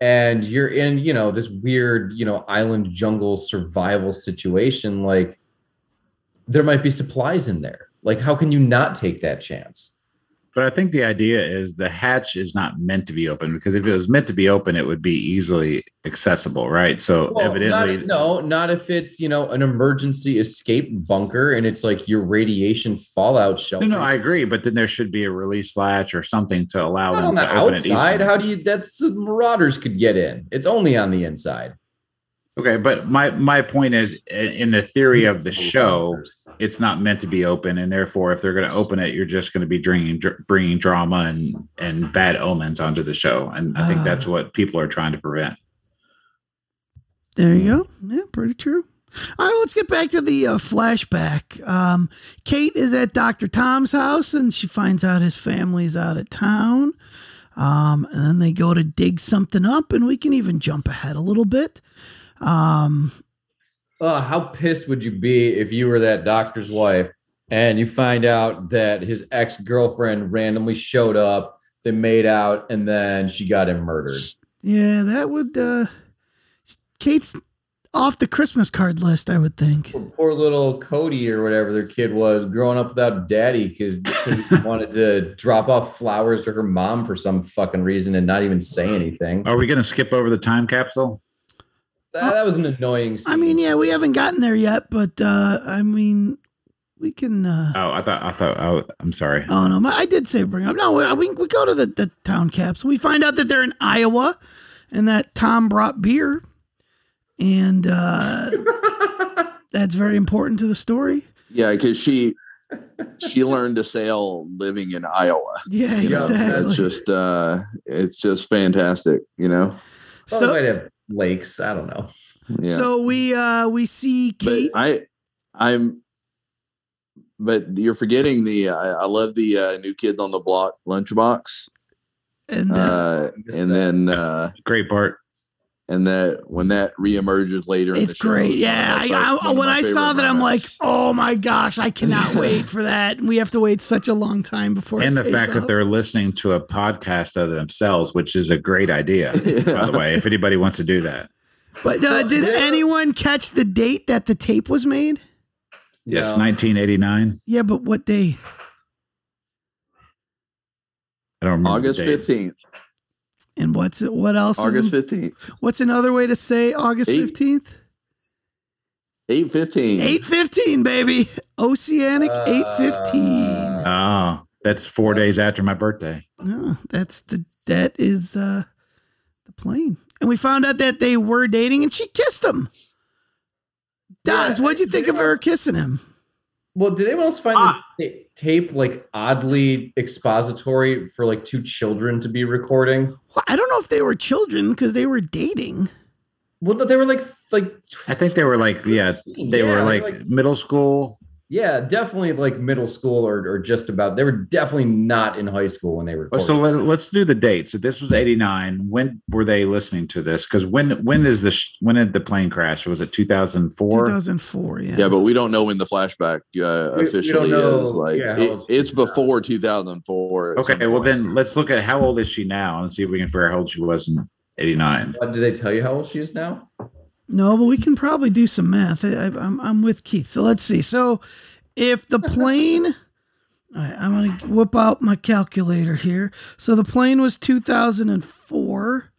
and you're in you know this weird you know island jungle survival situation. Like there might be supplies in there. Like how can you not take that chance? But I think the idea is the hatch is not meant to be open because if it was meant to be open, it would be easily accessible, right? So Well, evidently, not, no, not if it's you know an emergency escape bunker and it's like your radiation fallout shelter. no, no, I agree. But then there should be a release latch or something to allow Not them on the to open outside. How do you? That's marauders could get in. It's only on the inside. Okay, but my my point is, in the theory of the show, it's not meant to be open, and therefore, if they're going to open it, you're just going to be bringing dr- bringing drama and and bad omens onto the show, and I think Ah. that's what people are trying to prevent. There you go. Yeah, pretty true. All right, let's get back to the uh, flashback. Um, Kate is at Dr. Tom's house and she finds out his family's out of town. Um, and then they go to dig something up, and we can even jump ahead a little bit. Um, Uh, how pissed would you be if you were that doctor's wife and you find out that his ex girlfriend randomly showed up, they made out, and then she got him murdered? yeah, that would. Uh, Kate's off the Christmas card list, I would think. Poor little Cody or whatever their kid was growing up without daddy because he wanted to drop off flowers to her mom for some fucking reason and not even say anything. Are we going to skip over the time capsule? That, that was an annoying scene. I mean, yeah, we haven't gotten there yet, but uh, I mean, we can. Uh, Oh, I thought I thought. Oh, I'm sorry. Oh no, I did say bring up. No, we, we go to the, the town caps. We find out that they're in Iowa, and that Tom brought beer, and uh, that's very important to the story. Yeah, because she she learned to sail living in Iowa. Yeah, You know, exactly. It's just uh it's just fantastic, you know. Well, So- they might have lakes. I don't know. Yeah. So we uh, we see Kate. I I'm but you're forgetting the I, I love the uh, new kids on the block lunchbox. And uh, and then uh great part and that when that reemerges later, it's great. Show, yeah, I, I, I, when I saw that, moments. I'm like, oh my gosh, I cannot wait for that. We have to wait such a long time before. And the fact out. that they're listening to a podcast of themselves, which is a great idea, yeah. by the way. If anybody wants to do that. But uh, did yeah. anyone catch the date that the tape was made? Yes, 1989. Yeah, but what day? I don't remember. August 15th. And what's it? What else? August fifteenth. What's another way to say August Eight. fifteenth? Eight fifteen. Eight fifteen, baby. Oceanic eight fifteen. Oh, That's four days after my birthday. No, that's the that is uh the plane. And we found out that they were dating and she kissed him. Daz, what'd you think of her kissing him? Well, did anyone else find Ah. this tape like oddly expository for like two children to be recording? Well, I don't know if they were children because they were dating. Well, no, they were like like I think they were like, yeah, they Yeah, were like, were like- middle school. Yeah, definitely like middle school or, or just about. They were definitely not in high school when they were. So let, let's do the dates. So this was 89. When were they listening to this? Because when when is this when did the plane crash? Was it 2004? 2004, yeah. Yeah, but we don't know when the flashback uh, We- we officially don't know, is. Like yeah, it, it's she is now. before 2004. Okay, well point. then let's look at how old is she now and see if we can figure out how old she was in 89. Uh, did they tell you how old she is now? No, but we can probably do some math. I, I, I'm, I'm with Keith. So let's see. So if the plane, right, I'm going to whip out my calculator here. So the plane was 2004,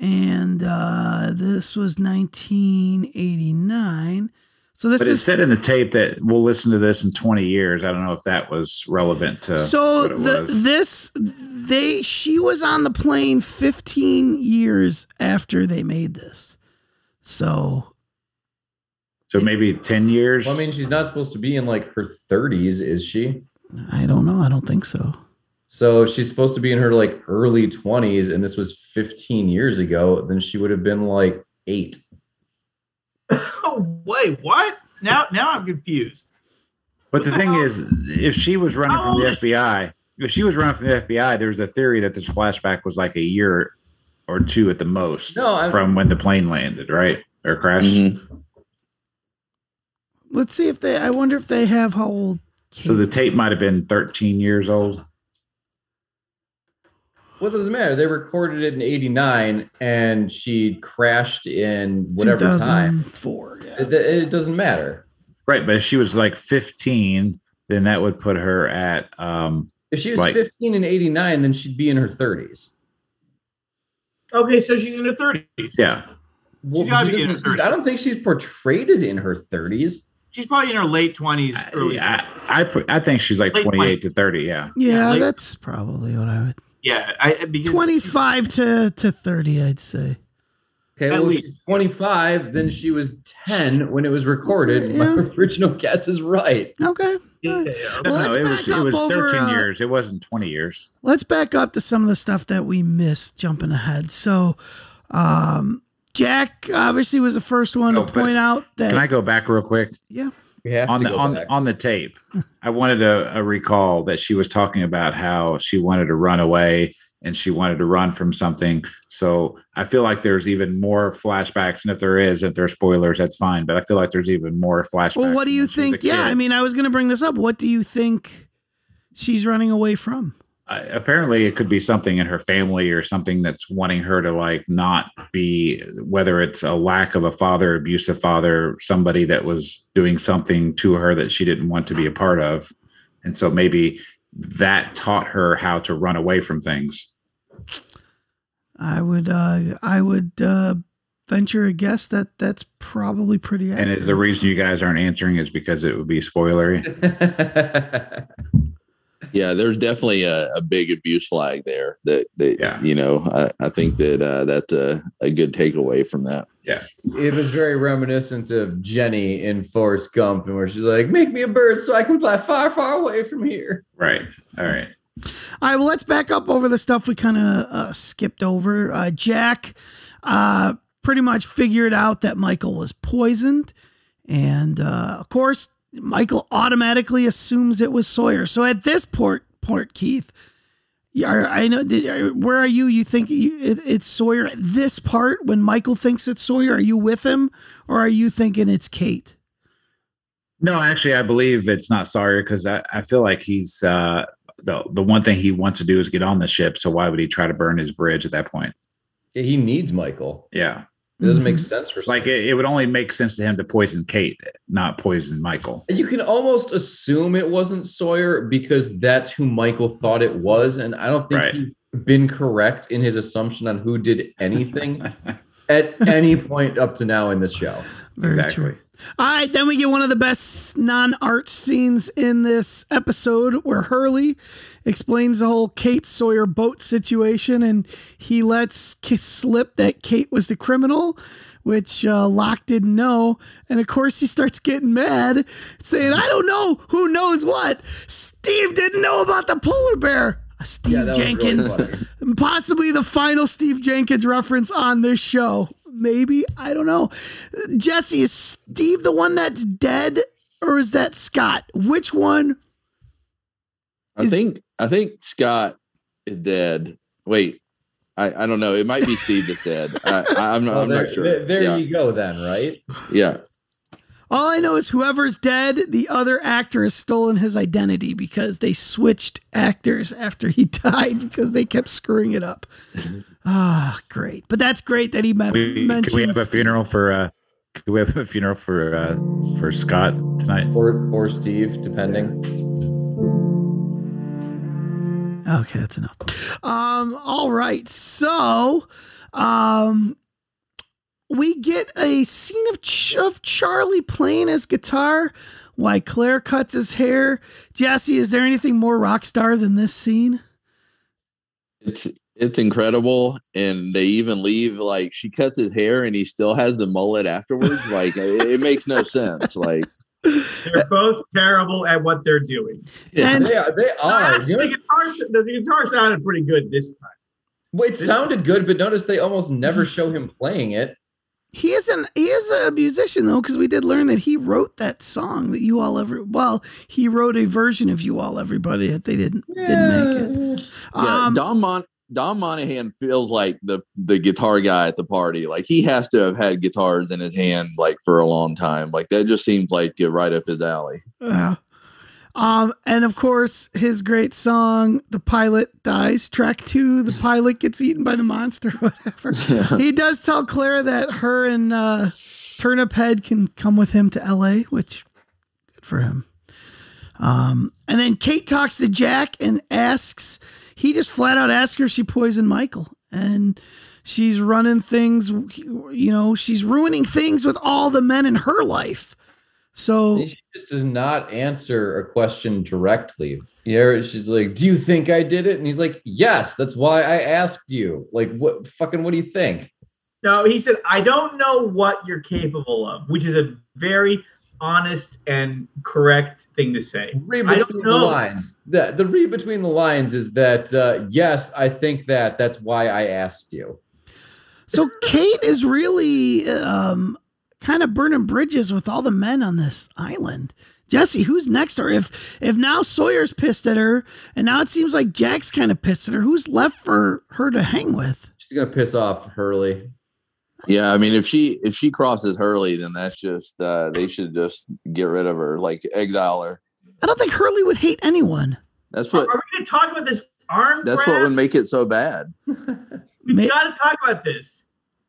and uh, this was 1989. So this But it is said in the tape that we'll listen to this in 20 years. I don't know if that was relevant to so the, this they she was on the plane 15 years after they made this. So So maybe 10 years. Well, I mean, she's not supposed to be in like her 30s, is she? I don't know. I don't think so. So she's supposed to be in her like early 20s, and this was 15 years ago. Then she would have been like eight. Oh wait, what? Now now I'm confused. But the thing is, if she was running How from the FBI, if she was running from the FBI, there was a theory that this flashback was like a year or two at the most No, I- from when the plane landed, right? Or crashed. Mhm. Let's see if they. I wonder if they have how old. So the tape might have been 13 years old. What does it matter? They recorded it in 89 and she crashed in whatever time. 2004. Yeah. It, it doesn't matter. Right. But if she was like 15, then that would put her at um If she was Like- 15 and 89, then she'd be in her 30s. Okay, so she's in her 30s. yeah. Well, She's gotta she be in her 30s. I don't think she's portrayed as in her 30s. She's probably in her late 20s, early. I, I put I think she's like Late 28 to 30, yeah. Yeah, Yeah, like- that's probably what I would. Yeah, I because 25 to to 30, I'd say. Okay, At well, if least. she's 25, then she was 10 when it was recorded. My original guess is right. Okay. Yeah, yeah. Well, no, it was it up was over, 13 uh, years. It wasn't 20 years. Let's back up to some of the stuff that we missed jumping ahead. So, um, Jack obviously was the first one Oh, to point out that. Can I go back real quick? yeah. We have on to the go on back. on the tape i wanted to uh, recall that she was talking about how she wanted to run away and she wanted to run from something so i feel like there's even more flashbacks and if there is if there's spoilers that's fine but i feel like there's even more flashbacks Well, what do you when she was a think? Yeah. I mean, I was going to bring this up. What do you think she's running away from? Uh, apparently it could be something in her family or something that's wanting her to like not be whether it's a lack of a father abusive father somebody that was doing something to her that she didn't want to be a part of and so maybe that taught her how to run away from things I would, uh, I would uh, venture a guess that that's probably pretty. and is the reason you guys aren't answering is because it would be spoilery Yeah, there's definitely a, a big abuse flag there. That that Yeah. you know, I, I think that uh, that's a, a good takeaway from that. Yeah, it was very reminiscent of Jenny in Forrest Gump, and where she's like, "Make me a bird so I can fly far, far away from here." right all right All right, well, let's back up over the stuff we kind of uh, skipped over. Uh, Jack uh, pretty much figured out that Michael was poisoned. And uh, of course, Michael automatically assumes it was Sawyer. So at this port, port Keith, I know, did, where are you? You think you, it, it's Sawyer at this part when Michael thinks it's Sawyer? Are you with him or are you thinking it's Kate? no actually i believe it's not sawyer because I, I feel like he's uh the the one thing he wants to do is get on the ship so why would he try to burn his bridge at that point Yeah, he needs Michael. yeah It doesn't make Mhm. sense for like it, it would only make sense to him to poison Kate, not poison Michael. You can almost assume it wasn't Sawyer because that's who Michael thought it was, and I don't think Right. he's been correct in his assumption on who did anything at any point up to now in this show. Very Exactly. true. All right, then we get one of the best non-art scenes in this episode where Hurley explains the whole Kate Sawyer boat situation and he lets slip that Kate was the criminal, which uh, Locke didn't know. And of course, he starts getting mad, saying, I don't know who knows what. Steve didn't know about the polar bear. Steve Yeah, really Jenkins, funny. possibly the final Steve Jenkins reference on this show. Maybe. I don't know. Jesse, is Steve the one that's dead or is that Scott? Which one? I think I think Scott is dead. Wait, I, I don't know. It might be Steve that's dead. I, I'm not. Oh, I'm there, not sure. there, there yeah. you go, then, right? yeah. All I know is whoever's dead, the other actor has stolen his identity because they switched actors after he died because they kept screwing it up. Ah, great. But that's great that he me- We, mentioned. can we have a funeral for? uh Can we have a funeral for uh for Scott tonight? Or or Steve, depending. Okay, that's enough. Um, all right. So, um, we get a scene of, Ch- of Charlie playing his guitar while Claire cuts his hair. Jesse, is there anything more rock star than this scene? It's it's incredible, and they even leave like she cuts his hair, and he still has the mullet afterwards. Like it, it makes no sense. Like They're both terrible at what they're doing. yeah. They are. They are. Actually, the, guitar, the guitar sounded pretty good this time. well, it sounded good, but notice they almost never show him playing it. He is an he is a musician though, because we did learn that he wrote that song that you all ever. Well, he wrote a version of "You All Everybody" that they didn't didn't make it. Yeah, Um, Don Mon- Dom Monaghan feels like the the guitar guy at the party. Like he has to have had guitars in his hand like for a long time. Like that just seems like right up his alley. Yeah. Um, and of course, his great song, "The Pilot Dies," track two, the pilot gets eaten by the monster, whatever. he does tell Claire that her and uh, Turnip Head can come with him to L.A., which good for him. Um, and then Kate talks to Jack and asks, he just flat out asks her if she poisoned Michael, and she's running things, you know, she's ruining things with all the men in her life. So She just does not answer a question directly. Yeah, she's like, "Do you think I did it?" And he's like, "Yes, that's why I asked you." Like, what fucking what do you think? No, he said, I don't know what you're capable of, which is a very honest and correct thing to say. Read I don't between the lines. The the read between the lines is that uh, yes, I think that. That's why I asked you. So Kate is really um, kind of burning bridges with all the men on this island. Jesse, who's next? Or if if now Sawyer's pissed at her, and now it seems like Jack's kind of pissed at her, who's left for her to hang with? She's gonna piss off Hurley. Yeah, I mean if she if she crosses Hurley, then that's just uh they should just get rid of her, like exile her. I don't think Hurley would hate anyone. That's what. Are what we going to talk about this arm that's grab? what would make it so bad. we Ma- got to talk about this.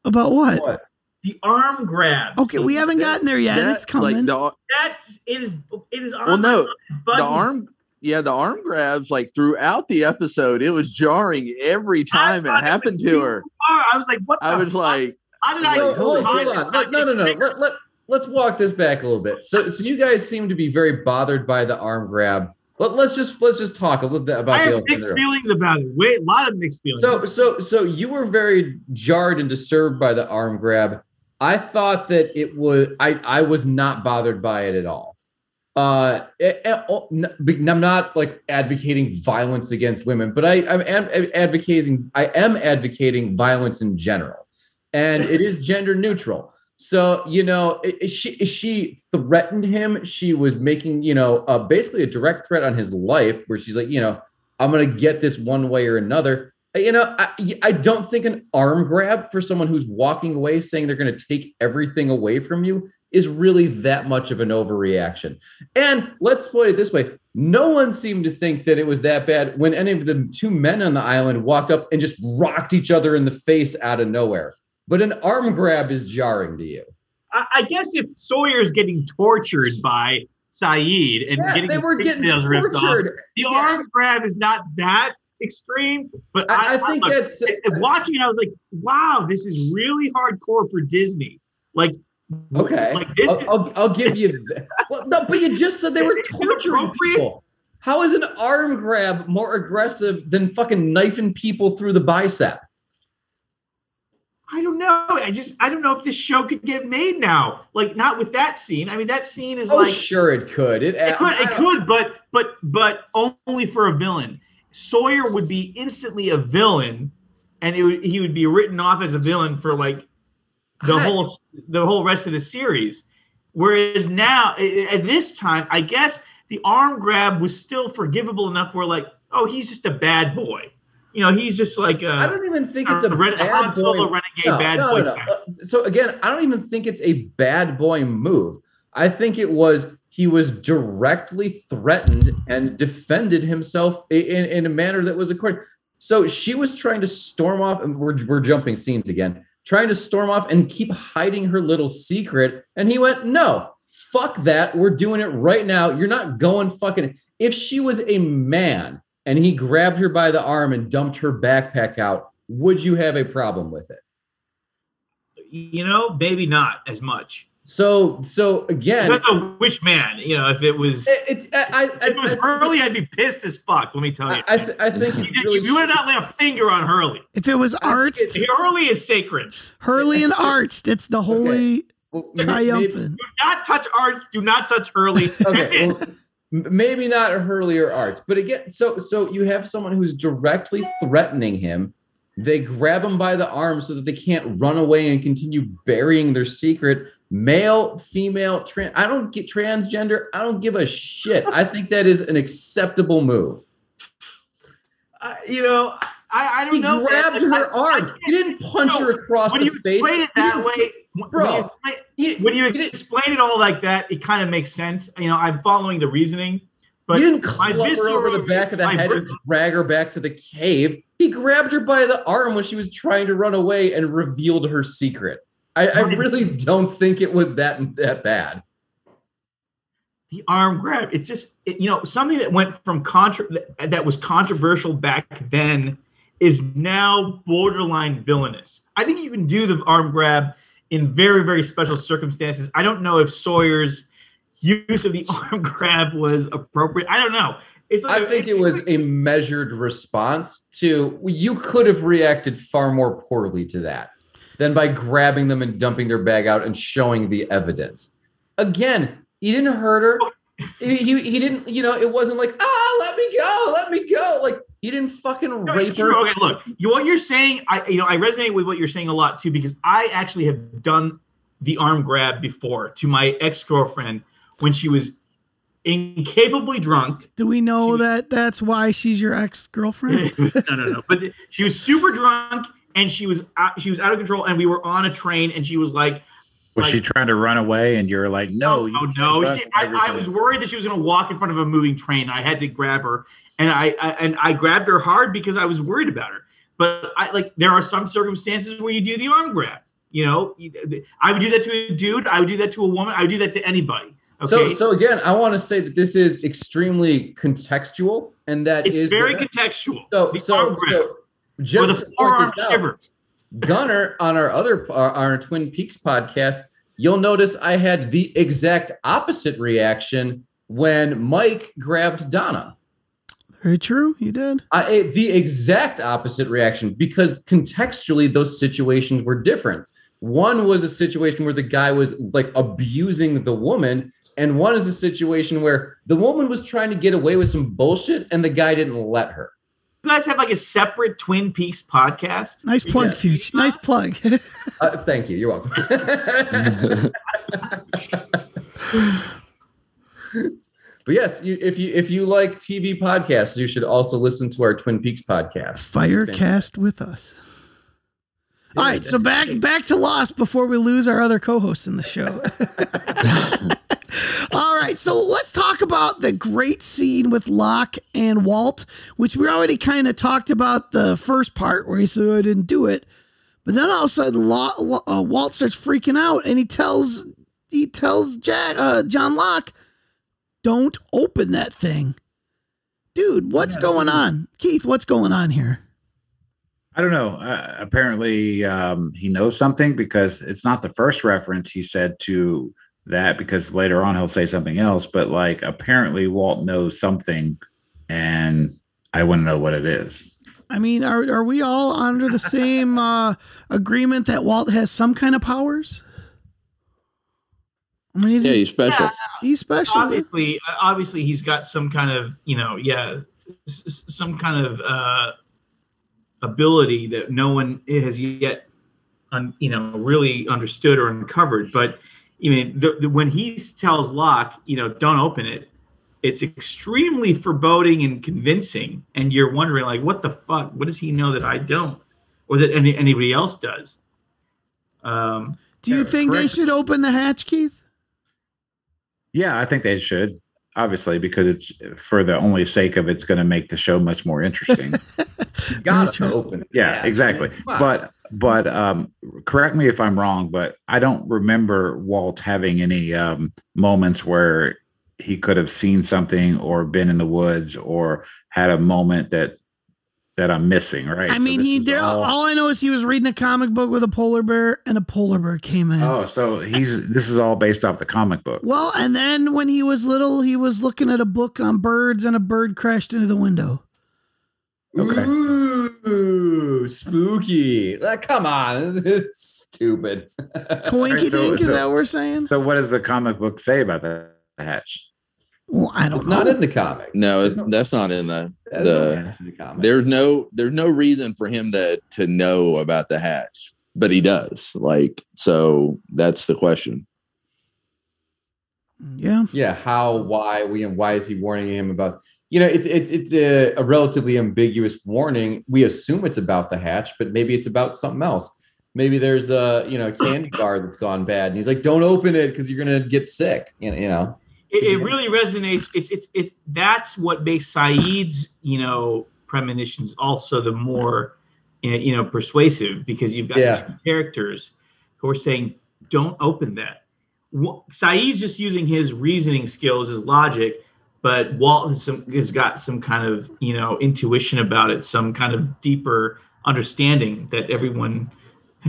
About what? What? The arm grab. Okay, we haven't gotten there yet. That- it's coming. Like the, That's it is it is on well, no, my the arm. Yeah, the arm grabs like throughout the episode, it was jarring every time it thought it happened was to her. I was like, what? I was fuck? like, how did I I? was like, hold, hold on. Let- no, no, no. Let, let, let's walk this back a little bit. So, so you guys seem to be very bothered by the arm grab. Let, let's just let's just talk a little bit about I the have mixed feelings about it. Wait, a lot of mixed feelings. So, so, so you were very jarred and disturbed by the arm grab. I thought that it was. I I was not bothered by it at all. Uh, eh, eh, oh, I'm not like advocating violence against women, but I I'm advocating. I am advocating violence in general, and it is gender neutral. So you know, she she threatened him. She was making you know uh, basically a direct threat on his life, where she's like, you know, I'm gonna get this one way or another. You know, I, I don't think an arm grab for someone who's walking away saying they're going to take everything away from you is really that much of an overreaction. And let's put it this way no one seemed to think that it was that bad when any of the two men on the island walked up and just rocked each other in the face out of nowhere. But an arm grab is jarring to you. I, I guess if Sawyer's getting tortured by Sayid and Yeah, getting they were getting ripped off, the Yeah. arm grab is not that extreme. But I- I, I think I- that's- watching. I was like, wow, this is really hardcore for Disney. Like Okay, Like this I'll, I'll, I'll give you. That. Well, no, but you just said they were torturing people. How is an arm grab more aggressive than fucking knifing people through the bicep? I don't know. I just I don't know if this show could get made now. Like not with that scene. I mean, that scene is Oh, like sure, it could. It, it could it could, but but but only for a villain. Sawyer would be instantly a villain, and it would, he would be written off as a villain for like the I- whole the whole rest of the series. Whereas now, at this time, I guess the arm grab was still forgivable enough. Where like, oh, he's just a bad boy. You know, he's just like a. I don't even think it's a a ren- Han Solo boy. renegade No, bad no, boy. no, no. Uh, So again, I don't even think it's a bad boy move. I think it was he was directly threatened and defended himself in, in a manner that was according. So she was trying to storm off, and we're, we're jumping scenes again, trying to storm off and keep hiding her little secret. And he went, No, fuck that. We're doing it right now. You're not going fucking. If she was a man and he grabbed her by the arm and dumped her backpack out, would you have a problem with it? You know, maybe not as much. So, so again, Depends on which man. You know, if it was it, it, I, I, if it was Hurley, I'd be pissed as fuck. Let me tell you. I, I, th- I think you, did- really you would not lay a finger on Hurley. If it was Arzt, Hurley is sacred. Hurley and Arzt, it's the holy well, may- triumphant. Do not touch Arzt. Do not touch Hurley. Okay, it. well, m- maybe not Hurley or Arzt, but again, so so you have someone who's directly threatening him. They grab him by the arm so that they can't run away and continue burying their secret. Male, female, trans. I don't get transgender. I don't give a shit. I think that is an acceptable move. Uh, you know, I, I don't He know. grabbed her I- I arm. can't- He didn't punch No, her across when the you face. explain it that didn't- way, when Bro, you when you explain it all like that, it kind of makes sense. You know, I'm following the reasoning. But he didn't club her over the back of the head and drag her back to the cave. He grabbed her by the arm when she was trying to run away and revealed her secret. I, I really don't think it was that that bad. the arm grab it's just it, you know something that went from contra that was controversial back then is now borderline villainous i think you can do the arm grab in very very special circumstances i don't know if sawyer's use of the arm grab was appropriate i don't know it's I think it was a measured response to you could have reacted far more poorly to that than by grabbing them and dumping their bag out and showing the evidence. Again, he didn't hurt her. He, he, he didn't, you know, it wasn't like, ah, let me go, let me go. Like he didn't fucking No, rape her. Okay, look, you, what you're saying, I you know, I resonate with what you're saying a lot too because I actually have done the arm grab before to my ex girlfriend when she was incapably drunk. Do we know that that's why she's your ex girlfriend? no, no, no. But she was super drunk and she was out, she was out of control, and we were on a train, and she was like, Was she trying to run away and you're like, no, you "Oh can't no!" She, I, I was worried that she was going to walk in front of a moving train. I had to grab her, and I, I and I grabbed her hard because I was worried about her. But I like there are some circumstances where you do the arm grab. You know, I would do that to a dude. I would do that to a woman. I would do that to anybody. Okay. So, so again, I want to say that this is extremely contextual, and that it's is very contextual. So, so, arm grab. so just the forearm point this out, shiver. Gunner on our other our, our Twin Peaks podcast, you'll notice I had the exact opposite reaction when Mike grabbed Donna. Very true. You did. I the exact opposite reaction because contextually those situations were different. One was a situation where the guy was like abusing the woman, and one is a situation where the woman was trying to get away with some bullshit and the guy didn't let her. You guys have like a separate Twin Peaks podcast. Nice plug, Fuchs. Nice plug. Uh, thank you. You're welcome. but yes, you, if you if you like TV podcasts, you should also listen to our Twin Peaks podcast. Firecast with us. All right, so back back to Lost before we lose our other co-hosts in the show. All right, so let's talk about the great scene with Locke and Walt, which we already kind of talked about the first part where he said I didn't do it, but then all of a sudden uh, Walt starts freaking out and he tells he tells Jack uh, John Locke, "Don't open that thing." Dude, what's going on? Keith, what's going on here? I don't know. Uh, apparently, um, he knows something because it's not the first reference he said to that. Because later on he'll say something else. But like, apparently, Walt knows something, and I want to know what it is. I mean, are are we all under the same uh, agreement that Walt has some kind of powers? I mean, he's, Yeah, he's special. he's special. obviously obviously he's got some kind of you know yeah s- s- some kind of uh ability that no one has yet un, you know really understood or uncovered but i mean the, the, when he tells locke you know don't open it it's extremely foreboding and convincing and you're wondering like what the fuck what does he know that i don't or that any, anybody else does um Do you think they should open the hatch, Keith? Yeah, I think they should. Obviously, because it's for the only sake of it's going to make the show much more interesting. Gotta open it. yeah, exactly. Come on. But but um, correct me if I'm wrong, but I don't remember Walt having any um, moments where he could have seen something or been in the woods or had a moment that that I'm missing. Right. I mean, this he is there. all- All I know is he was reading a comic book with a polar bear, and a polar bear came in. Oh, so he's this is all based off the comic book. Well, and then when he was little, he was looking at a book on birds, and a bird crashed into the window. Okay. Ooh, spooky. Like, come on. This is stupid. Coinky so- dink, is that what we're saying? So what does the comic book say about the hatch? Well, I don't it's know. not in the comic. No, it, that's not in the That's the. in the comic. There's no there's no reason for him to to know about the hatch, but he does. Like so, that's the question. yeah. yeah how why we and why is he warning him about you know it's it's it's a, a relatively ambiguous warning we assume it's about the hatch but maybe it's about something else maybe there's a you know candy bar that's gone bad and he's like don't open it because you're gonna get sick you know, you know it, it really resonates. It's it's it. That's what makes Sayid's you know premonitions also the more you know persuasive because you've got Yeah. these characters who are saying don't open that. Sayid's just using his reasoning skills, his logic, but Walt has, some, has got some kind of you know intuition about it, some kind of deeper understanding that everyone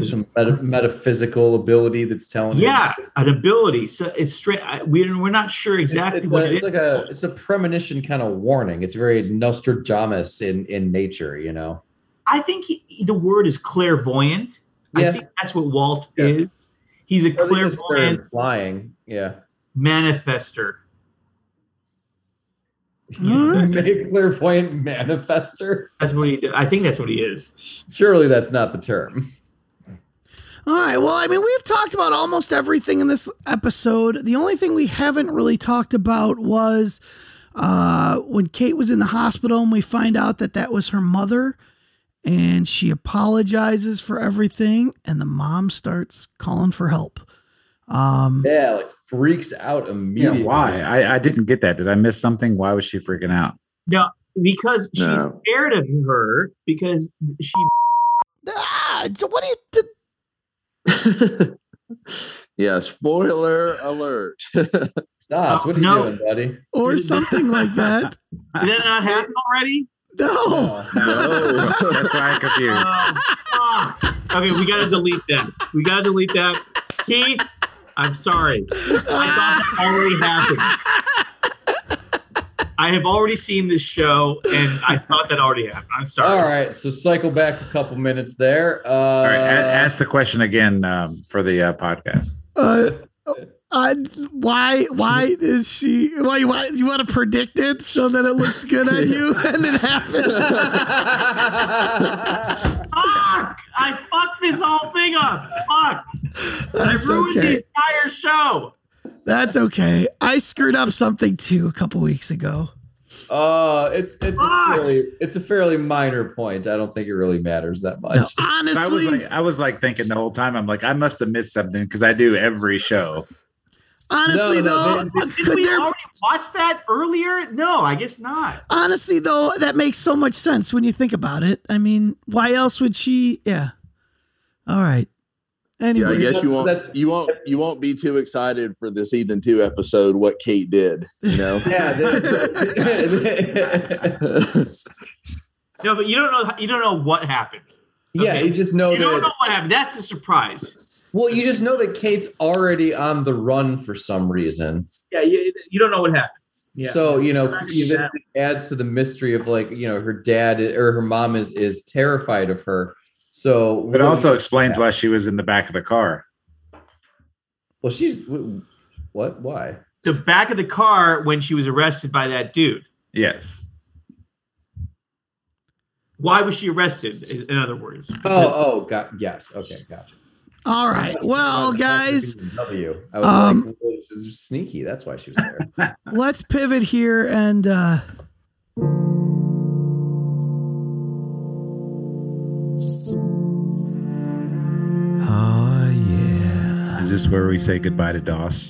some meta- metaphysical ability that's telling him- yeah, an ability. So it's straight. We're we're not sure exactly it's, what a, it it's is. like a it's a premonition kind of warning it's very nostradamus in in nature you know I think he, the word is clairvoyant. Yeah. I think that's what Walt Yeah. is. He's a Or at least it's very clairvoyant implying yeah manifester. All right. Make mm. clairvoyant manifester. That's what he did. I think that's what he is. Surely that's not the term. All right. Well, I mean, we've talked about almost everything in this episode. The only thing we haven't really talked about was uh, when Kate was in the hospital and we find out that that was her mother and she apologizes for everything and the mom starts calling for help. Um, Yeah, like freaks out Yeah, immediately. why? I, I didn't get that. Did I miss something? Why was she freaking out? No, because she's No. scared of her because she ah, so what do you did, yeah, spoiler alert. Stas, what are you No. doing, buddy? or something like that? did that not happen already? No. no. That's why I'm confused. Fuck. Okay, we gotta delete that. We gotta delete that. Keith, I'm sorry. I thought that already happened. I have already seen this show, and I thought that already happened. I'm sorry. All right, so cycle back a couple minutes there. Uh, All right, ask the question again um, for the uh, podcast. Uh, uh, why? Why is she? Why? Why you want to predict it so that it looks good on you and it happens? Fuck! I fucked this whole thing up. Fuck! I That's ruined the entire show. That's okay. I screwed up something too a couple weeks ago. uh, it's it's a fairly it's a fairly minor point. I don't think it really matters that much. No, I was honestly, like, I was like thinking the whole time. I'm like, I must have missed something because I do every show. honestly No, no, though, Did could we there? already watch that earlier? No, I guess not. Honestly though, that makes so much sense when you think about it. I mean, why else would she? Yeah. All right. Yeah, Anyway, I guess you won't you won't you won't be too excited for the season two episode. What Kate did, you know. Yeah. No, but you don't know. You don't know what happened. Yeah, Okay. you just know you that. don't know what happened. That's a surprise. Well, you just know that Kate's already on the run for some reason. Yeah, you, you don't know what happened. Yeah. So you know, even it adds to the mystery of like you know her dad or her mom is is terrified of her. So it also explains why she was in the back of the car. Well, she's what? Why? the back of the car when she was arrested by that dude. Yes. Why was she arrested? In other words. Oh, oh, got yes. Okay, gotcha. All right. Well, guys, W. I was Um, like, well, sneaky. That's why she was there. let's pivot here and uh Is where we say goodbye to Doss?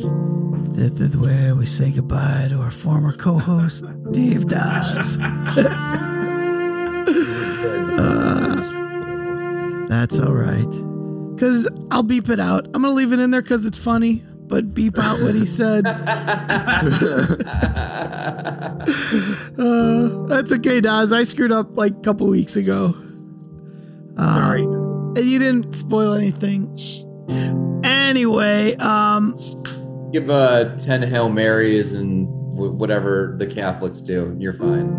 This is where we say goodbye to our former co-host, Dave Dawes. Uh, that's all right. Cause I'll beep it out. I'm gonna leave it in there because it's funny, but beep out what he said. Uh, that's okay, Daz. I screwed up like a couple weeks ago. Uh, Sorry. And you didn't spoil anything. Anyway, um, Give uh ten hail marys and w- whatever the Catholics do. You're fine.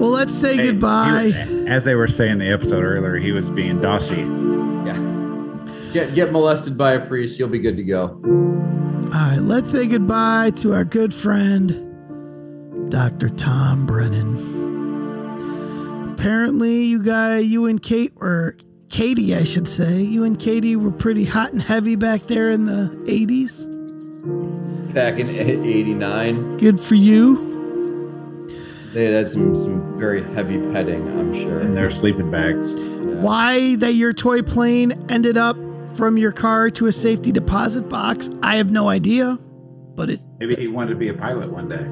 well, let's say Hey, goodbye. he- as they were saying the episode earlier, he was being Dossy. Yeah. Get get molested by a priest. You'll be good to go. All right, let's say goodbye to our good friend, Dr. Tom Brennan. Apparently, you guy, you and Kate were, Katie, I should say, you and Katie were pretty hot and heavy back there in the 80s. Back in '89, Good for you. they had some some very heavy petting. I'm sure. in their sleeping bags. Why that your toy plane ended up from your car to a safety deposit box, I have no idea. But it, Maybe he wanted to be a pilot one day.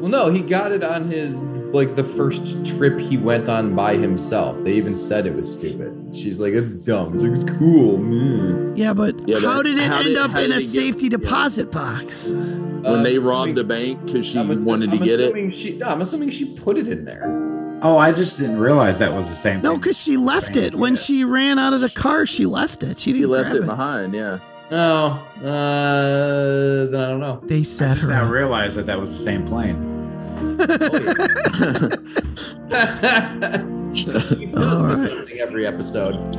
Well, no, he got it on his like the first trip he went on by himself. They even said it was stupid. She's like, "It's dumb." He's like, "It's cool." Mm. yeah, but Yeah, but how did it how end did- up in a it get- safety deposit box? when they robbed the bank because she I'm assu- wanted to I'm get it. She, no, I'm assuming she put it in there. Oh, I just didn't realize that was the same No, because she left it when she ran out of the car. She left it. She He didn't left grab it behind. Yeah. No, uh, I don't know. They I set just her now up. realized that that was the same plane. All right. every episode.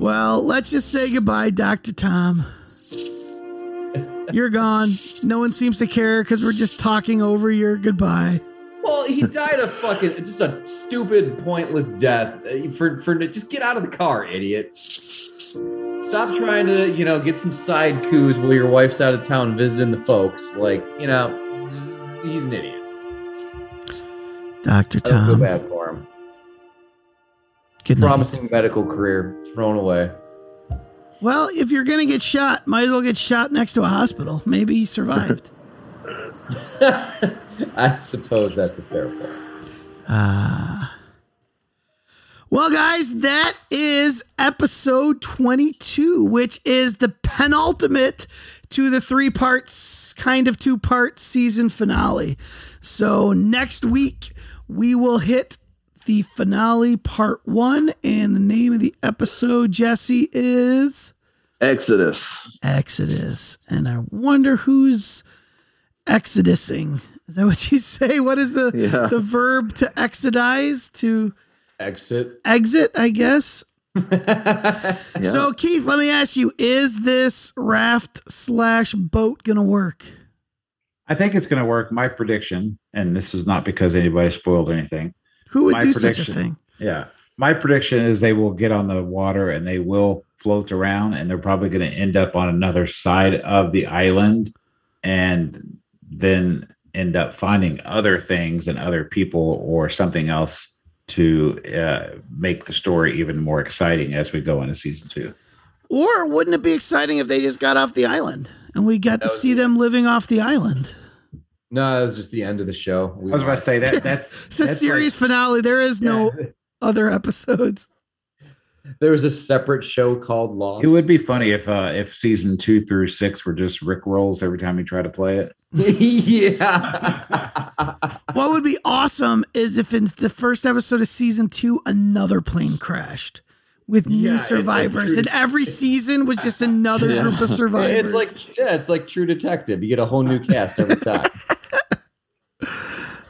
Well, let's just say goodbye, Dr. Tom. You're gone. No one seems to care because we're just talking over your goodbye. Well, he died a fucking just a stupid, pointless death. uh, For for just get out of the car, idiot. Stop trying to you know get some side coups while your wife's out of town visiting the folks. Like you know, he's an idiot. Dr. Don't feel Tom. bad for him. Good night. Promising medical career thrown away. Well, if you're going to get shot, might as well get shot next to a hospital. Maybe he survived. I suppose that's a fair point. Ah. Well, guys, that is episode 22, which is the penultimate to the three parts, kind of two part season finale. So next week, we will hit the finale part one. And the name of the episode, Jesse, is Exodus. Exodus. And I wonder who's exodusing. Is that what you say? What is the, Yeah. the verb to exodize? To Exit. exit, I guess. So, Keith, let me ask you: Is this raft slash boat gonna work? I think it's going to work. My prediction, and this is not because anybody spoiled anything. Who would My do such a thing? Yeah. My prediction is they will get on the water and they will float around and they're probably going to end up on another side of the island and then end up finding other things and other people or something else to uh, make the story even more exciting as we go into season two. Or wouldn't it be exciting if they just got off the island and we got to see them living off the island? No, that was just the end of the show. I was about to say that that's It's a that's series finale. There is no other episodes. There was a separate show called Lost. It would be funny if uh if season two through six were just Rick rolls every time you try to play it. yeah. What would be awesome is if in the first episode of season two, another plane crashed with Yeah, new it's like survivors, true- and every season was just another Yeah. group of survivors. It's like yeah, it's like True Detective. You get a whole new cast every time.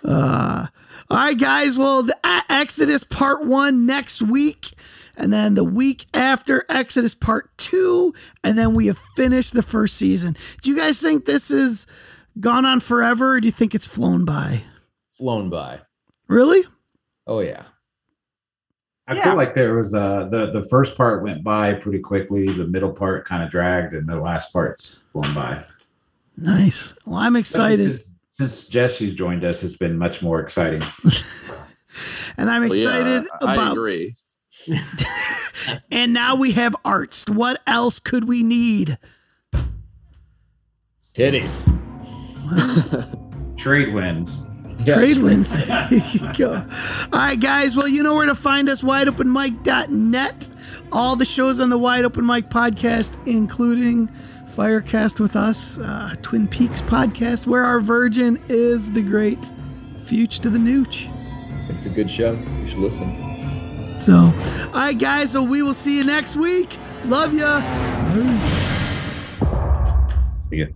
Uh, all right, guys. Well, the A- Exodus Part One next week, and then the week after Exodus Part Two, and then we have finished the first season. Do you guys think this is gone on forever, or do you think it's flown by? Flown by. Really? Oh yeah. I Yeah. feel like there was uh the the first part went by pretty quickly, the middle part kind of dragged, and the last part's flown by. Nice. Well, I'm Especially excited, Since, since Jesse's joined us, it's been much more exciting. and I'm Well, yeah, excited I about. agree. And now we have Arzt. What else could we need? Titties. Trade wins. Yeah. Trade wins. There you go. All right, guys. Well, you know where to find us wideopenmic.net. All the shows on the Wide Open Mic podcast, including Firecast with us, uh, Twin Peaks podcast, where our virgin is the great Fuch to the Nooch. It's a good show. You should listen. So, all right, guys. So we will see you next week. Love you. See ya.